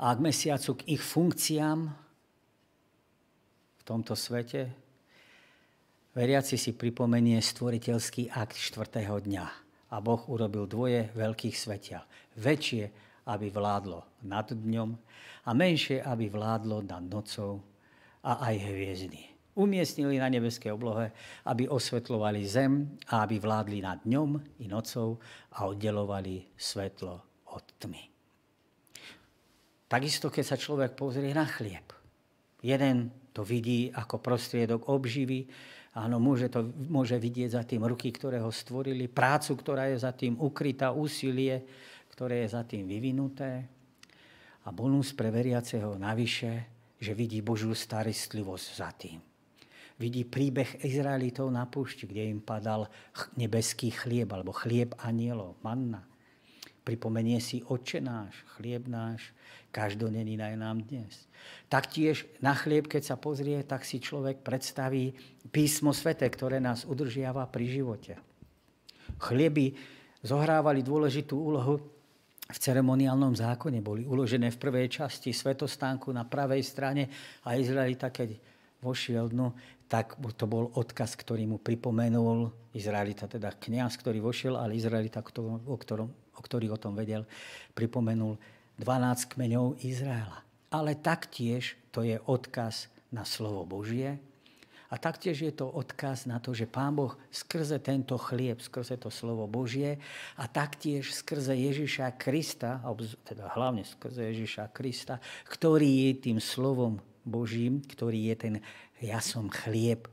Speaker 1: a k mesiacu, k ich funkciám v tomto svete. Veriaci si pripomenie stvoriteľský akt 4. dňa. A Boh urobil dvoje veľkých svetiel. Väčšie, aby vládlo nad dňom a menšie, aby vládlo nad nocou a aj hviezdy. Umiestnili na nebeskej oblohe, aby osvetľovali zem a aby vládli nad dňom i nocou a oddelovali svetlo od tmy. Takisto, keď sa človek pozrie na chlieb. Jeden to vidí ako prostriedok obživy, áno, môže, to, môže vidieť za tým ruky, ktoré ho stvorili, prácu, ktorá je za tým ukrytá, úsilie, ktoré je za tým vyvinuté. A bonus pre veriaceho navyše, že vidí Božiu starostlivosť za tým. Vidí príbeh Izraelitov na púšti, kde im padal nebeský chlieb, alebo chlieb anielov, manna. Pripomenie si oče náš, chlieb náš, každodenný daj nám dnes. Taktiež na chlieb, keď sa pozrie, tak si človek predstaví písmo svete, ktoré nás udržiava pri živote. Chlieby zohrávali dôležitú úlohu v ceremoniálnom zákone boli uložené v prvej časti svetostánku na pravej strane a Izraelita, keď vošiel dnu, tak to bol odkaz, ktorý mu pripomenul Izraelita, teda kniaz, ktorý vošiel, ale Izraelita, o, ktorom, o ktorý o tom vedel, pripomenul 12 kmeňov Izraela. Ale taktiež to je odkaz na slovo Božie, a taktiež je to odkaz na to, že Pán Boh skrze tento chlieb, skrze to slovo Božie a taktiež skrze Ježiša Krista, teda hlavne skrze Ježiša Krista, ktorý je tým slovom Božím, ktorý je ten ja som chlieb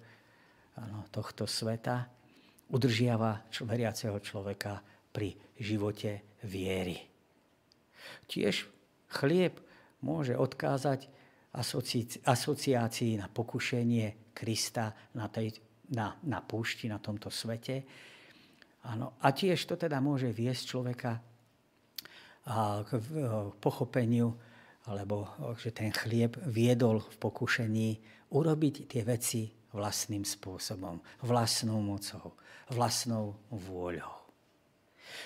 Speaker 1: ano, tohto sveta, udržiava veriaceho človeka pri živote viery. Tiež chlieb môže odkázať asociácii na pokušenie Krista na, tej, na, na púšti, na tomto svete. Ano. A tiež to teda môže viesť človeka k pochopeniu, alebo že ten chlieb viedol v pokušení urobiť tie veci vlastným spôsobom, vlastnou mocou, vlastnou vôľou.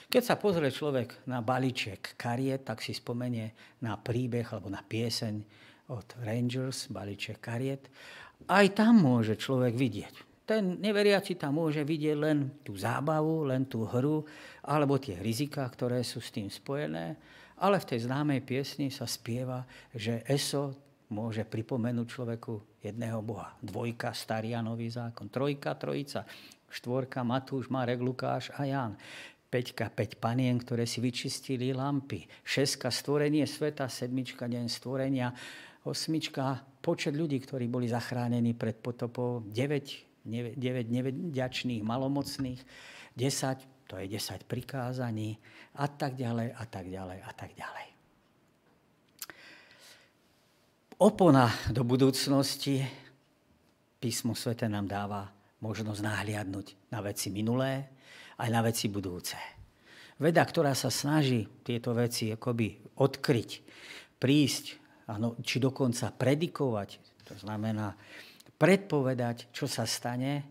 Speaker 1: Keď sa pozrie človek na balíček kariet, tak si spomenie na príbeh alebo na pieseň od Rangers, balíček kariet aj tam môže človek vidieť. Ten neveriaci tam môže vidieť len tú zábavu, len tú hru, alebo tie rizika, ktoré sú s tým spojené. Ale v tej známej piesni sa spieva, že Eso môže pripomenúť človeku jedného Boha. Dvojka, starý a nový zákon. Trojka, trojica. Štvorka, Matúš, Marek, Lukáš a Ján. Peťka, päť panien, ktoré si vyčistili lampy. Šeska, stvorenie sveta. Sedmička, deň stvorenia. Osmička, počet ľudí, ktorí boli zachránení pred potopou, 9, 9, 9 nevďačných, malomocných, 10, to je 10 prikázaní a tak ďalej, a tak ďalej, a tak ďalej. Opona do budúcnosti písmo svete nám dáva možnosť nahliadnúť na veci minulé aj na veci budúce. Veda, ktorá sa snaží tieto veci akoby odkryť, prísť ano, či dokonca predikovať, to znamená predpovedať, čo sa stane,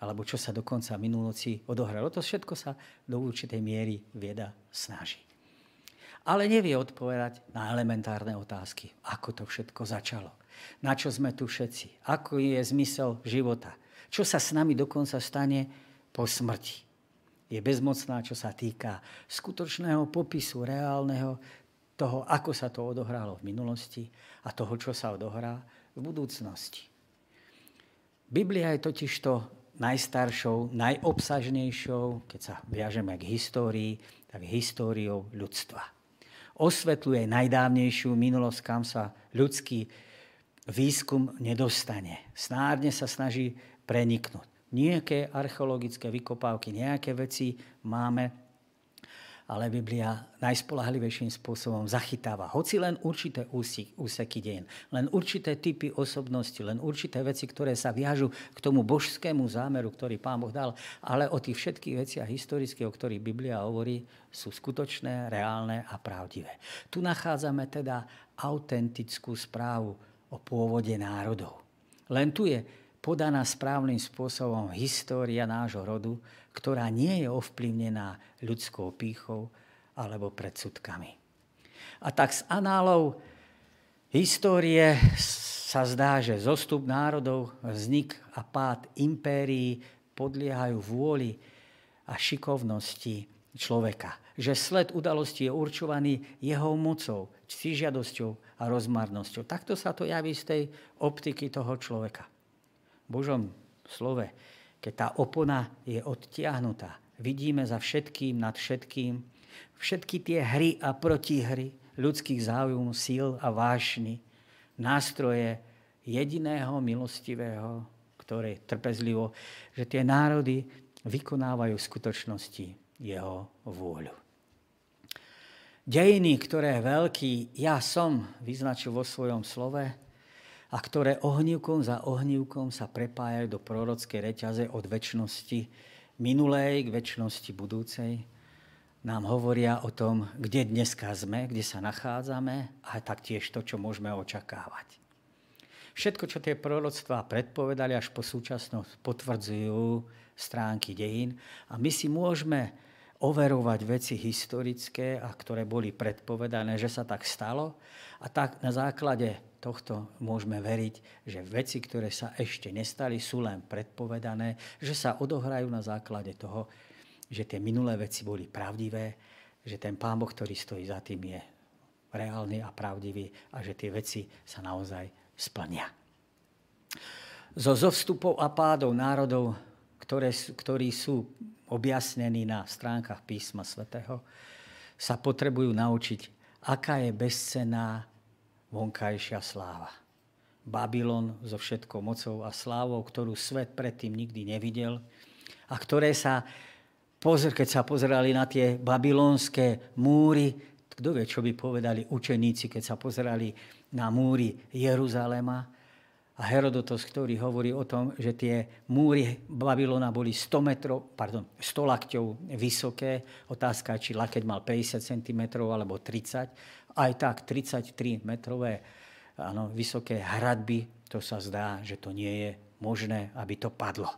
Speaker 1: alebo čo sa dokonca minulosti odohralo. To všetko sa do určitej miery vieda snaží. Ale nevie odpovedať na elementárne otázky. Ako to všetko začalo? Na čo sme tu všetci? Ako je zmysel života? Čo sa s nami dokonca stane po smrti? Je bezmocná, čo sa týka skutočného popisu reálneho toho, ako sa to odohralo v minulosti a toho, čo sa odohrá v budúcnosti. Biblia je totižto najstaršou, najobsažnejšou, keď sa viažeme k histórii, tak históriou ľudstva. Osvetľuje najdávnejšiu minulosť, kam sa ľudský výskum nedostane. Snárne sa snaží preniknúť. Nejaké archeologické vykopávky, nejaké veci máme ale Biblia najspolahlivejším spôsobom zachytáva hoci len určité úseky dejín, len určité typy osobnosti, len určité veci, ktoré sa viažu k tomu božskému zámeru, ktorý Pán Boh dal, ale o tých všetkých veciach historických, o ktorých Biblia hovorí, sú skutočné, reálne a pravdivé. Tu nachádzame teda autentickú správu o pôvode národov. Len tu je podaná správnym spôsobom história nášho rodu, ktorá nie je ovplyvnená ľudskou pýchou alebo predsudkami. A tak z análov histórie sa zdá, že zostup národov, vznik a pád impérií podliehajú vôli a šikovnosti človeka. Že sled udalosti je určovaný jeho mocou, ctižiadosťou a rozmarnosťou. Takto sa to javí z tej optiky toho človeka. Božom slove keď tá opona je odtiahnutá. Vidíme za všetkým, nad všetkým, všetky tie hry a protihry ľudských záujmov, síl a vášny, nástroje jediného milostivého, ktoré trpezlivo, že tie národy vykonávajú v skutočnosti jeho vôľu. Dejiny, ktoré veľký ja som vyznačil vo svojom slove a ktoré ohnívkom za ohnívkom sa prepájajú do prorockej reťaze od väčšnosti minulej k väčšnosti budúcej, nám hovoria o tom, kde dneska sme, kde sa nachádzame a taktiež to, čo môžeme očakávať. Všetko, čo tie proroctvá predpovedali až po súčasnosť, potvrdzujú stránky dejín a my si môžeme overovať veci historické, a ktoré boli predpovedané, že sa tak stalo. A tak na základe tohto môžeme veriť, že veci, ktoré sa ešte nestali, sú len predpovedané, že sa odohrajú na základe toho, že tie minulé veci boli pravdivé, že ten Pán Boh, ktorý stojí za tým, je reálny a pravdivý a že tie veci sa naozaj splnia. Zo zovstupov a pádov národov, ktoré, ktorí sú objasnený na stránkach písma svätého, sa potrebujú naučiť, aká je bezcená vonkajšia sláva. Babylon so všetkou mocou a slávou, ktorú svet predtým nikdy nevidel a ktoré sa, keď sa pozerali na tie babylonské múry, kto vie, čo by povedali učeníci, keď sa pozerali na múry Jeruzalema, a Herodotos, ktorý hovorí o tom, že tie múry Babylona boli 100 metrov, pardon, 100 lakťov vysoké. Otázka, či lakeť mal 50 cm alebo 30. Aj tak 33 metrové áno, vysoké hradby, to sa zdá, že to nie je možné, aby to padlo.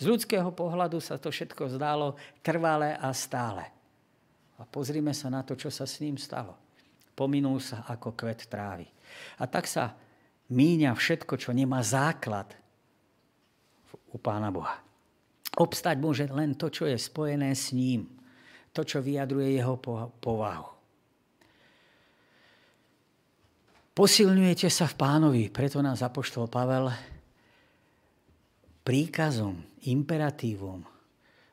Speaker 1: Z ľudského pohľadu sa to všetko zdálo trvalé a stále. A pozrime sa na to, čo sa s ním stalo. Pominul sa ako kvet trávy. A tak sa míňa všetko, čo nemá základ u Pána Boha. Obstať môže len to, čo je spojené s ním. To, čo vyjadruje jeho povahu. Posilňujete sa v pánovi, preto nás apoštol Pavel príkazom, imperatívom,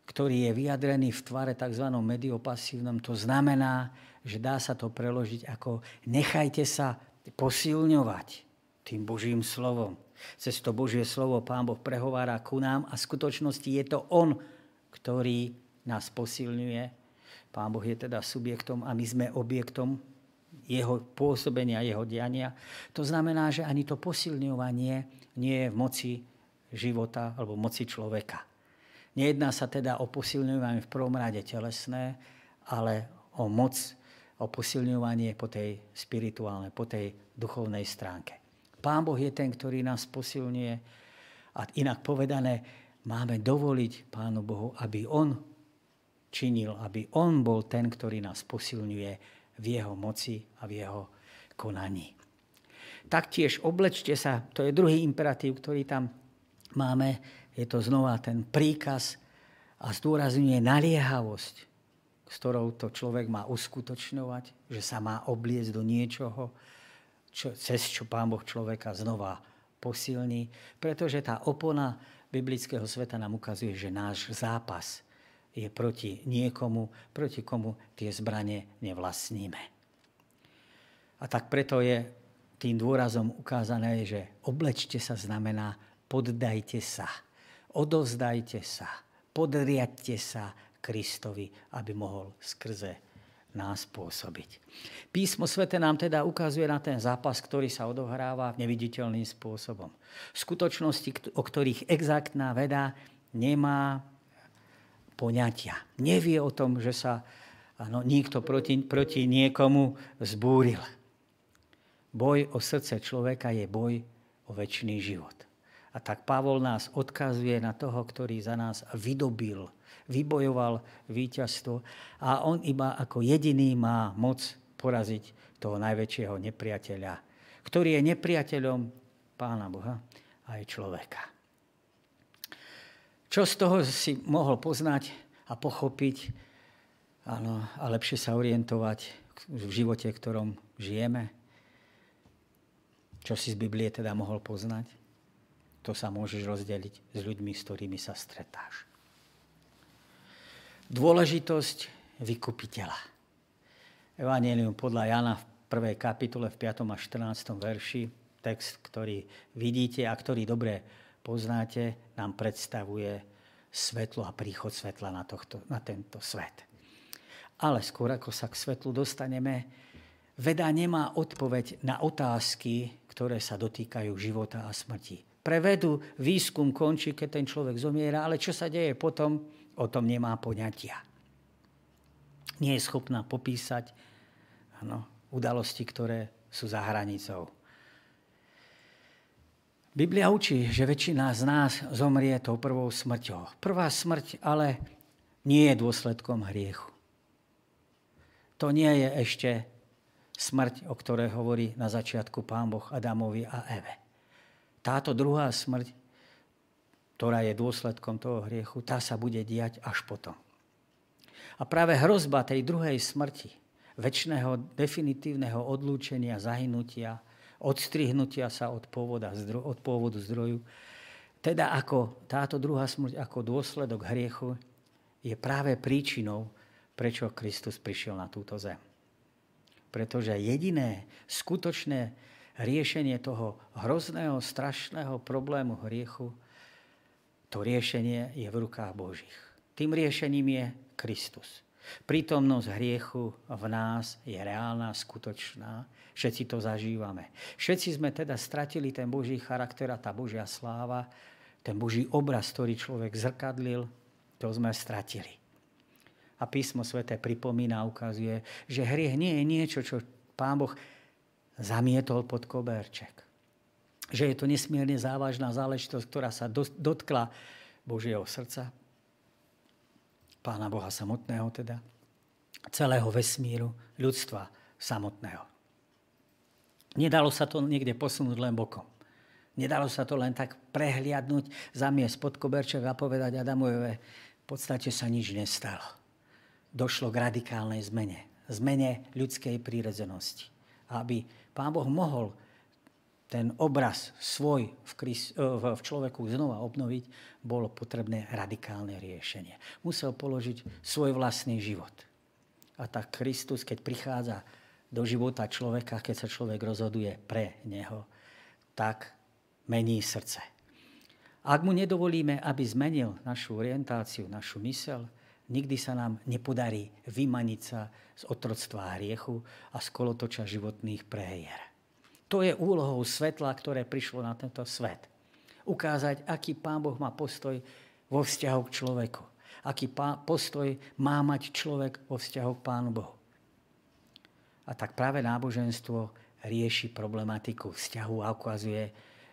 Speaker 1: ktorý je vyjadrený v tvare tzv. mediopasívnom, to znamená, že dá sa to preložiť ako nechajte sa posilňovať tým Božím slovom. Cez to Božie slovo Pán Boh prehovára ku nám a v skutočnosti je to On, ktorý nás posilňuje. Pán Boh je teda subjektom a my sme objektom jeho pôsobenia, jeho diania. To znamená, že ani to posilňovanie nie je v moci života alebo v moci človeka. Nejedná sa teda o posilňovanie v prvom rade telesné, ale o moc, o posilňovanie po tej spirituálnej, po tej duchovnej stránke. Pán Boh je ten, ktorý nás posilňuje. A inak povedané, máme dovoliť Pánu Bohu, aby On činil, aby On bol ten, ktorý nás posilňuje v Jeho moci a v Jeho konaní. Taktiež oblečte sa, to je druhý imperatív, ktorý tam máme, je to znova ten príkaz a zdôrazňuje naliehavosť, s ktorou to človek má uskutočňovať, že sa má obliecť do niečoho, čo, cez čo Pán Boh človeka znova posilní, pretože tá opona biblického sveta nám ukazuje, že náš zápas je proti niekomu, proti komu tie zbranie nevlastníme. A tak preto je tým dôrazom ukázané, že oblečte sa znamená poddajte sa, odovzdajte sa, podriadte sa Kristovi, aby mohol skrze nás pôsobiť. Písmo svete nám teda ukazuje na ten zápas, ktorý sa odohráva neviditeľným spôsobom. Skutočnosti, o ktorých exaktná veda nemá poňatia. Nevie o tom, že sa ano, nikto proti, proti niekomu zbúril. Boj o srdce človeka je boj o väčší život. A tak Pavol nás odkazuje na toho, ktorý za nás vydobil vybojoval víťazstvo a on iba ako jediný má moc poraziť toho najväčšieho nepriateľa, ktorý je nepriateľom Pána Boha a aj človeka. Čo z toho si mohol poznať a pochopiť áno, a lepšie sa orientovať v živote, v ktorom žijeme? Čo si z Biblie teda mohol poznať? To sa môžeš rozdeliť s ľuďmi, s ktorými sa stretáš dôležitosť vykupiteľa. Evangelium podľa Jana v 1. kapitole v 5. a 14. verši, text, ktorý vidíte a ktorý dobre poznáte, nám predstavuje svetlo a príchod svetla na, tohto, na tento svet. Ale skôr ako sa k svetlu dostaneme, veda nemá odpoveď na otázky, ktoré sa dotýkajú života a smrti. Pre vedu výskum končí, keď ten človek zomiera, ale čo sa deje potom, o tom nemá poňatia. Nie je schopná popísať ano, udalosti, ktoré sú za hranicou. Biblia učí, že väčšina z nás zomrie tou prvou smrťou. Prvá smrť ale nie je dôsledkom hriechu. To nie je ešte smrť, o ktorej hovorí na začiatku Pán Boh Adamovi a Eve. Táto druhá smrť, ktorá je dôsledkom toho hriechu, tá sa bude diať až potom. A práve hrozba tej druhej smrti, väčšného definitívneho odlúčenia, zahynutia, odstrihnutia sa od, pôvoda, od pôvodu zdroju. Teda ako táto druhá smrť, ako dôsledok hriechu, je práve príčinou, prečo Kristus prišiel na túto zem. Pretože jediné skutočné riešenie toho hrozného, strašného problému hriechu, to riešenie je v rukách Božích. Tým riešením je Kristus. Prítomnosť hriechu v nás je reálna, skutočná. Všetci to zažívame. Všetci sme teda stratili ten Boží charakter a tá Božia sláva, ten Boží obraz, ktorý človek zrkadlil, to sme stratili. A písmo svete pripomína ukazuje, že hriech nie je niečo, čo Pán Boh zamietol pod koberček. Že je to nesmierne závažná záležitosť, ktorá sa dotkla Božieho srdca, Pána Boha samotného teda, celého vesmíru, ľudstva samotného. Nedalo sa to niekde posunúť len bokom. Nedalo sa to len tak prehliadnúť, zamiesť pod koberček a povedať Adamujeve, v podstate sa nič nestalo. Došlo k radikálnej zmene. Zmene ľudskej prírodzenosti. Aby Pán Boh mohol ten obraz svoj v, e, človeku znova obnoviť, bolo potrebné radikálne riešenie. Musel položiť svoj vlastný život. A tak Kristus, keď prichádza do života človeka, keď sa človek rozhoduje pre neho, tak mení srdce. Ak mu nedovolíme, aby zmenil našu orientáciu, našu mysel, nikdy sa nám nepodarí vymaniť sa z otroctva hriechu a z kolotoča životných prehier. To je úlohou svetla, ktoré prišlo na tento svet. Ukázať, aký Pán Boh má postoj vo vzťahu k človeku. Aký postoj má mať človek vo vzťahu k Pánu Bohu. A tak práve náboženstvo rieši problematiku vzťahu a ukazuje,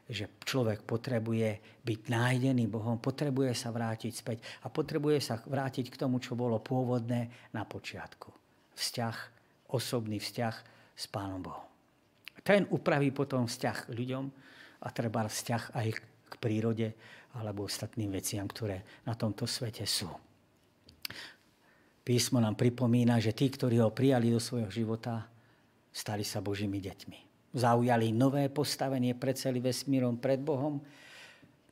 Speaker 1: že človek potrebuje byť nájdený Bohom, potrebuje sa vrátiť späť a potrebuje sa vrátiť k tomu, čo bolo pôvodné na počiatku. Vzťah, osobný vzťah s Pánom Bohom. Ten upraví potom vzťah k ľuďom a treba vzťah aj k prírode alebo ostatným veciam, ktoré na tomto svete sú. Písmo nám pripomína, že tí, ktorí ho prijali do svojho života, stali sa Božími deťmi. Zaujali nové postavenie pred celým vesmírom, pred Bohom,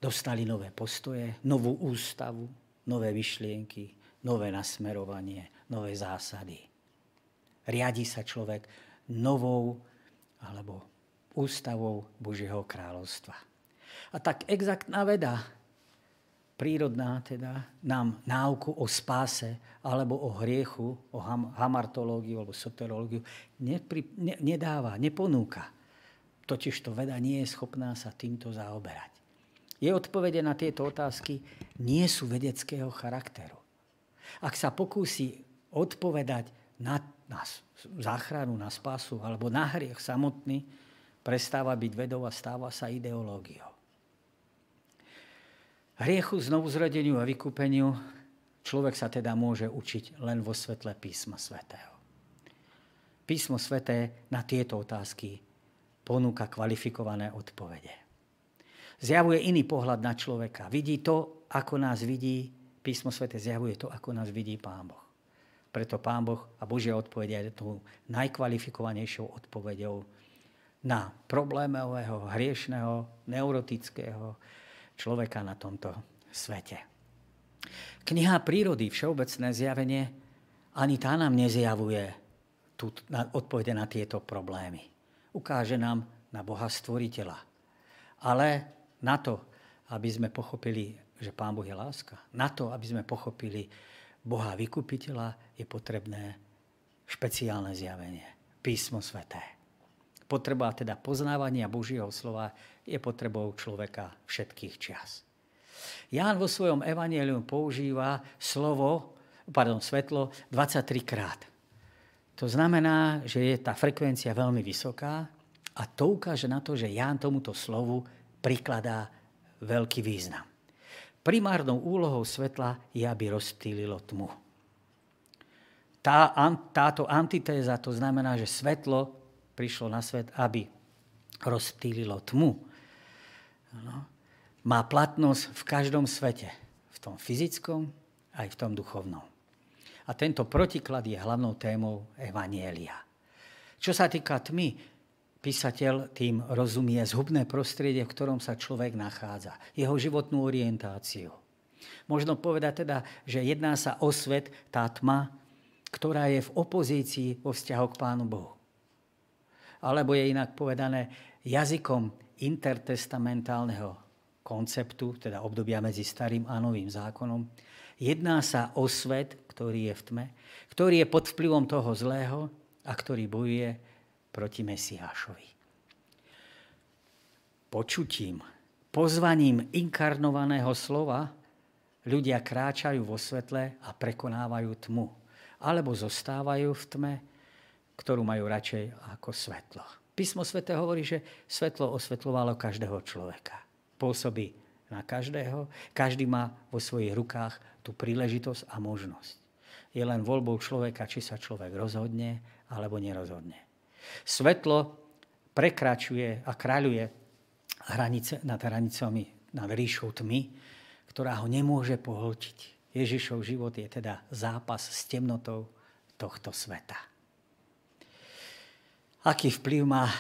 Speaker 1: dostali nové postoje, novú ústavu, nové myšlienky, nové nasmerovanie, nové zásady. Riadi sa človek novou alebo ústavou Božieho kráľovstva. A tak exaktná veda, prírodná teda, nám náuku o spáse alebo o hriechu, o ham, hamartológiu alebo soterológiu nepri, ne, nedáva, neponúka. Totiž to veda nie je schopná sa týmto zaoberať. Je odpovede na tieto otázky nie sú vedeckého charakteru. Ak sa pokúsi odpovedať na na záchranu, na spasu alebo na hriech samotný, prestáva byť vedou a stáva sa ideológiou. Hriechu, znovuzrodeniu a vykúpeniu človek sa teda môže učiť len vo svetle písma svätého. Písmo sväté na tieto otázky ponúka kvalifikované odpovede. Zjavuje iný pohľad na človeka. Vidí to, ako nás vidí, písmo sväté zjavuje to, ako nás vidí Pán Boh. Preto Pán Boh a Božia odpoveď je tou najkvalifikovanejšou odpovedou na problémového, hriešného, neurotického človeka na tomto svete. Kniha prírody, všeobecné zjavenie, ani tá nám nezjavuje tú, na, odpovede na tieto problémy. Ukáže nám na Boha Stvoriteľa. Ale na to, aby sme pochopili, že Pán Boh je láska, na to, aby sme pochopili Boha vykupiteľa je potrebné špeciálne zjavenie. Písmo sveté. Potreba teda poznávania Božieho slova je potrebou človeka všetkých čias. Ján vo svojom evanieliu používa slovo, pardon, svetlo 23 krát. To znamená, že je tá frekvencia veľmi vysoká a to ukáže na to, že Ján tomuto slovu prikladá veľký význam. Primárnou úlohou svetla je, aby rozptýlilo tmu. Tá, táto antitéza to znamená, že svetlo prišlo na svet, aby rozptýlilo tmu. No. Má platnosť v každom svete. V tom fyzickom aj v tom duchovnom. A tento protiklad je hlavnou témou Evanielia. Čo sa týka tmy, písateľ tým rozumie zhubné prostredie, v ktorom sa človek nachádza. Jeho životnú orientáciu. Možno povedať teda, že jedná sa o svet, tá tma, ktorá je v opozícii vo vzťahu k Pánu Bohu. Alebo je inak povedané jazykom intertestamentálneho konceptu, teda obdobia medzi starým a novým zákonom. Jedná sa o svet, ktorý je v tme, ktorý je pod vplyvom toho zlého a ktorý bojuje proti Mesiášovi. Počutím, pozvaním inkarnovaného slova ľudia kráčajú vo svetle a prekonávajú tmu. Alebo zostávajú v tme, ktorú majú radšej ako svetlo. Písmo svete hovorí, že svetlo osvetľovalo každého človeka. Pôsobí na každého. Každý má vo svojich rukách tú príležitosť a možnosť. Je len voľbou človeka, či sa človek rozhodne alebo nerozhodne. Svetlo prekračuje a kráľuje hranice, nad hranicami, nad ríšou tmy, ktorá ho nemôže pohltiť. Ježišov život je teda zápas s temnotou tohto sveta. Aký vplyv má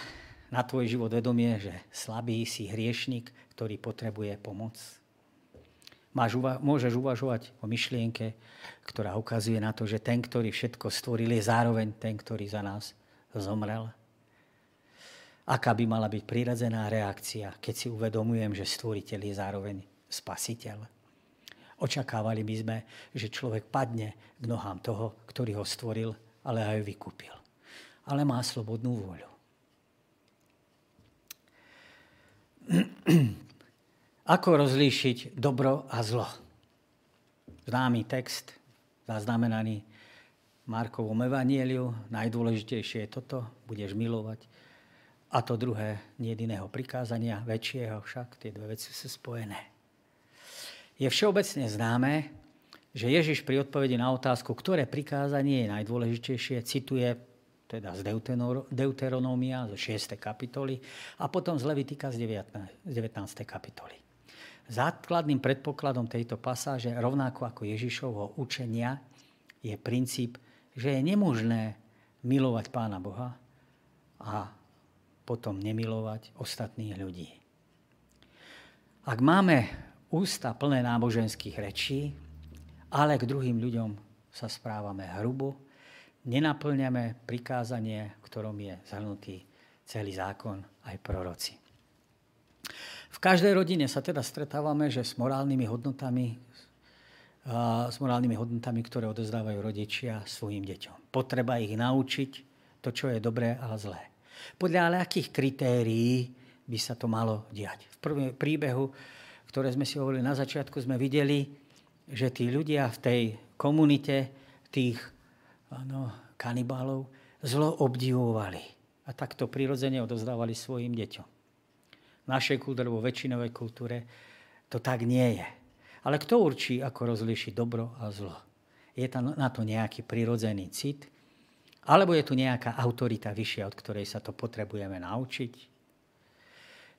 Speaker 1: na tvoj život vedomie, že slabý si hriešnik, ktorý potrebuje pomoc? Máš, môžeš uvažovať o myšlienke, ktorá ukazuje na to, že ten, ktorý všetko stvoril, je zároveň ten, ktorý za nás zomrel? Aká by mala byť prirodzená reakcia, keď si uvedomujem, že stvoriteľ je zároveň spasiteľ? Očakávali by sme, že človek padne k nohám toho, ktorý ho stvoril, ale aj vykúpil. Ale má slobodnú vôľu. Ako rozlíšiť dobro a zlo? Známy text, zaznamenaný Markovom evanieliu. Najdôležitejšie je toto, budeš milovať. A to druhé, nie jediného prikázania, väčšieho však, tie dve veci sú spojené. Je všeobecne známe, že Ježiš pri odpovedi na otázku, ktoré prikázanie je najdôležitejšie, cituje teda z Deuteronómia, zo 6. kapitoly a potom z Levitika z 19. kapitoly. Základným predpokladom tejto pasáže, rovnako ako Ježišovho učenia, je princíp že je nemožné milovať Pána Boha a potom nemilovať ostatných ľudí. Ak máme ústa plné náboženských rečí, ale k druhým ľuďom sa správame hrubo, nenaplňame prikázanie, v ktorom je zhrnutý celý zákon aj proroci. V každej rodine sa teda stretávame, že s morálnymi hodnotami s morálnymi hodnotami, ktoré odozdávajú rodičia svojim deťom. Potreba ich naučiť to, čo je dobré a zlé. Podľa akých kritérií by sa to malo diať. V prvom príbehu, ktoré sme si hovorili na začiatku, sme videli, že tí ľudia v tej komunite tých ano, kanibálov zlo obdivovali. A takto prirodzene odozdávali svojim deťom. V našej kultúre, vo väčšinovej kultúre to tak nie je. Ale kto určí, ako rozlíšiť dobro a zlo? Je tam na to nejaký prirodzený cit? Alebo je tu nejaká autorita vyššia, od ktorej sa to potrebujeme naučiť?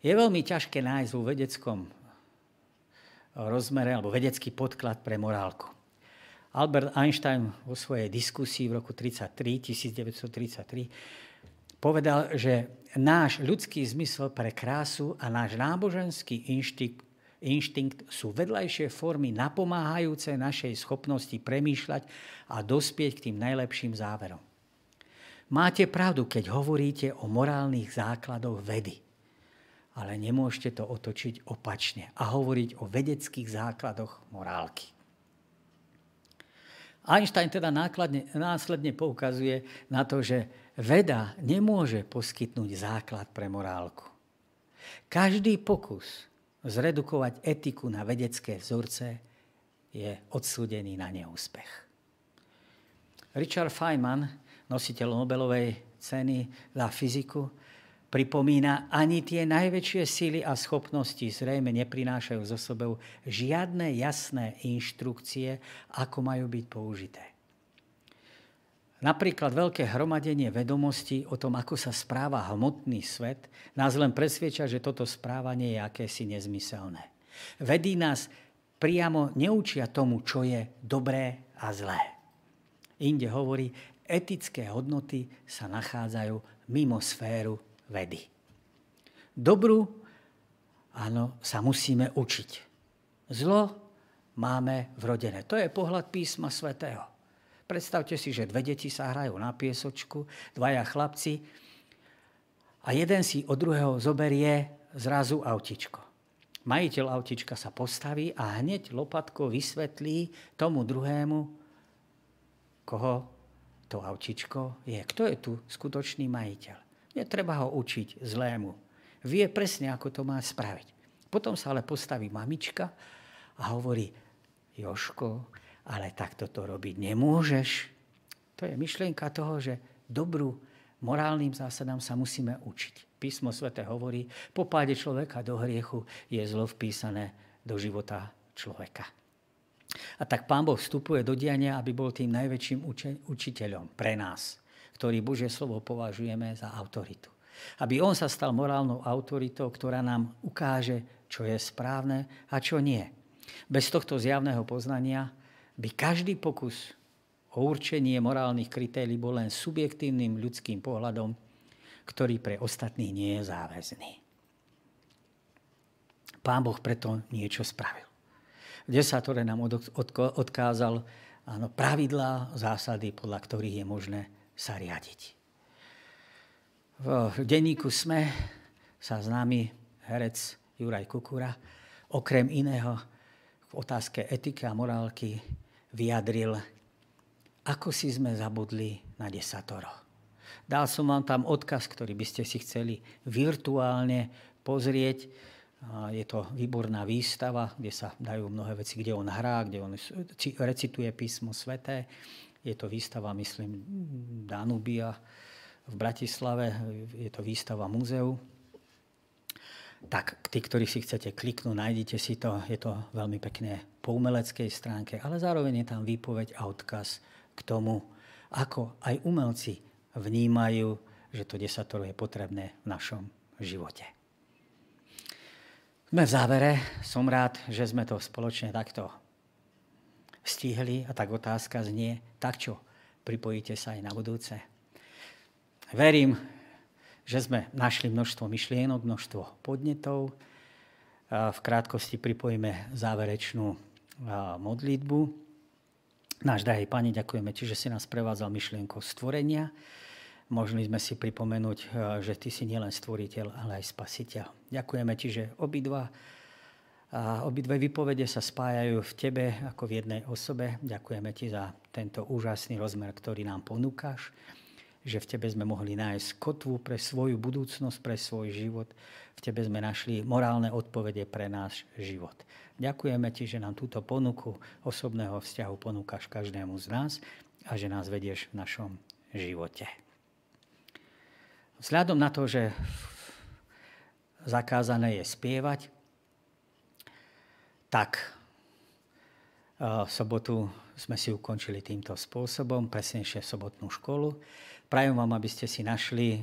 Speaker 1: Je veľmi ťažké nájsť vo vedeckom rozmere alebo vedecký podklad pre morálku. Albert Einstein vo svojej diskusii v roku 1933, 1933 povedal, že náš ľudský zmysel pre krásu a náš náboženský inštinkt inštinkt sú vedľajšie formy napomáhajúce našej schopnosti premýšľať a dospieť k tým najlepším záverom. Máte pravdu, keď hovoríte o morálnych základoch vedy. Ale nemôžete to otočiť opačne a hovoriť o vedeckých základoch morálky. Einstein teda nákladne, následne poukazuje na to, že veda nemôže poskytnúť základ pre morálku. Každý pokus zredukovať etiku na vedecké vzorce je odsúdený na neúspech. Richard Feynman, nositeľ Nobelovej ceny za fyziku, pripomína, ani tie najväčšie síly a schopnosti zrejme neprinášajú zo sebou žiadne jasné inštrukcie, ako majú byť použité. Napríklad veľké hromadenie vedomostí o tom, ako sa správa hmotný svet, nás len presvieča, že toto správanie je akési nezmyselné. Vedí nás priamo neučia tomu, čo je dobré a zlé. Inde hovorí, etické hodnoty sa nachádzajú mimo sféru vedy. Dobru, áno, sa musíme učiť. Zlo máme vrodené. To je pohľad písma svätého. Predstavte si, že dve deti sa hrajú na piesočku, dvaja chlapci a jeden si od druhého zoberie zrazu autičko. Majiteľ autička sa postaví a hneď lopatko vysvetlí tomu druhému, koho to autičko je. Kto je tu skutočný majiteľ? Netreba ho učiť zlému. Vie presne, ako to má spraviť. Potom sa ale postaví mamička a hovorí, Joško, ale takto to robiť nemôžeš. To je myšlienka toho, že dobrú morálnym zásadám sa musíme učiť. Písmo svete hovorí, po páde človeka do hriechu je zlo vpísané do života človeka. A tak Pán Boh vstupuje do diania, aby bol tým najväčším učiteľom pre nás, ktorý Božie slovo považujeme za autoritu. Aby on sa stal morálnou autoritou, ktorá nám ukáže, čo je správne a čo nie. Bez tohto zjavného poznania by každý pokus o určenie morálnych kritérií bol len subjektívnym ľudským pohľadom, ktorý pre ostatných nie je záväzný. Pán Boh preto niečo spravil. V desatore nám odkázal áno, pravidlá, zásady, podľa ktorých je možné sa riadiť. V denníku SME sa známy herec Juraj Kukura okrem iného v otázke etiky a morálky vyjadril, ako si sme zabudli na desatoro. Dal som vám tam odkaz, ktorý by ste si chceli virtuálne pozrieť. Je to výborná výstava, kde sa dajú mnohé veci, kde on hrá, kde on recituje písmo sveté. Je to výstava, myslím, Danubia v Bratislave. Je to výstava múzeu tak tí, ktorí si chcete kliknúť, nájdete si to. Je to veľmi pekné po umeleckej stránke, ale zároveň je tam výpoveď a odkaz k tomu, ako aj umelci vnímajú, že to desatoro je potrebné v našom živote. Sme v závere. Som rád, že sme to spoločne takto stihli. A tak otázka znie, tak čo, pripojíte sa aj na budúce? Verím, že sme našli množstvo myšlienok, množstvo podnetov. V krátkosti pripojíme záverečnú modlitbu. Náš drahý Pane, ďakujeme Ti, že si nás prevádzal myšlienkou stvorenia. Mohli sme si pripomenúť, že Ty si nielen stvoriteľ, ale aj spasiteľ. Ďakujeme Ti, že obidva a obidve vypovede sa spájajú v Tebe ako v jednej osobe. Ďakujeme Ti za tento úžasný rozmer, ktorý nám ponúkaš že v Tebe sme mohli nájsť kotvu pre svoju budúcnosť, pre svoj život. V Tebe sme našli morálne odpovede pre náš život. Ďakujeme Ti, že nám túto ponuku osobného vzťahu ponúkaš každému z nás a že nás vedieš v našom živote. Vzhľadom na to, že zakázané je spievať, tak v sobotu sme si ukončili týmto spôsobom, presnejšie sobotnú školu. Prajem vám, aby ste si našli e,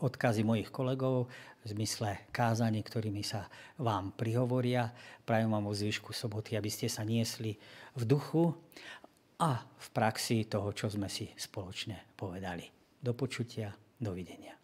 Speaker 1: odkazy mojich kolegov v zmysle kázaní, ktorými sa vám prihovoria. Prajem vám o zvyšku soboty, aby ste sa niesli v duchu a v praxi toho, čo sme si spoločne povedali. Do počutia, dovidenia.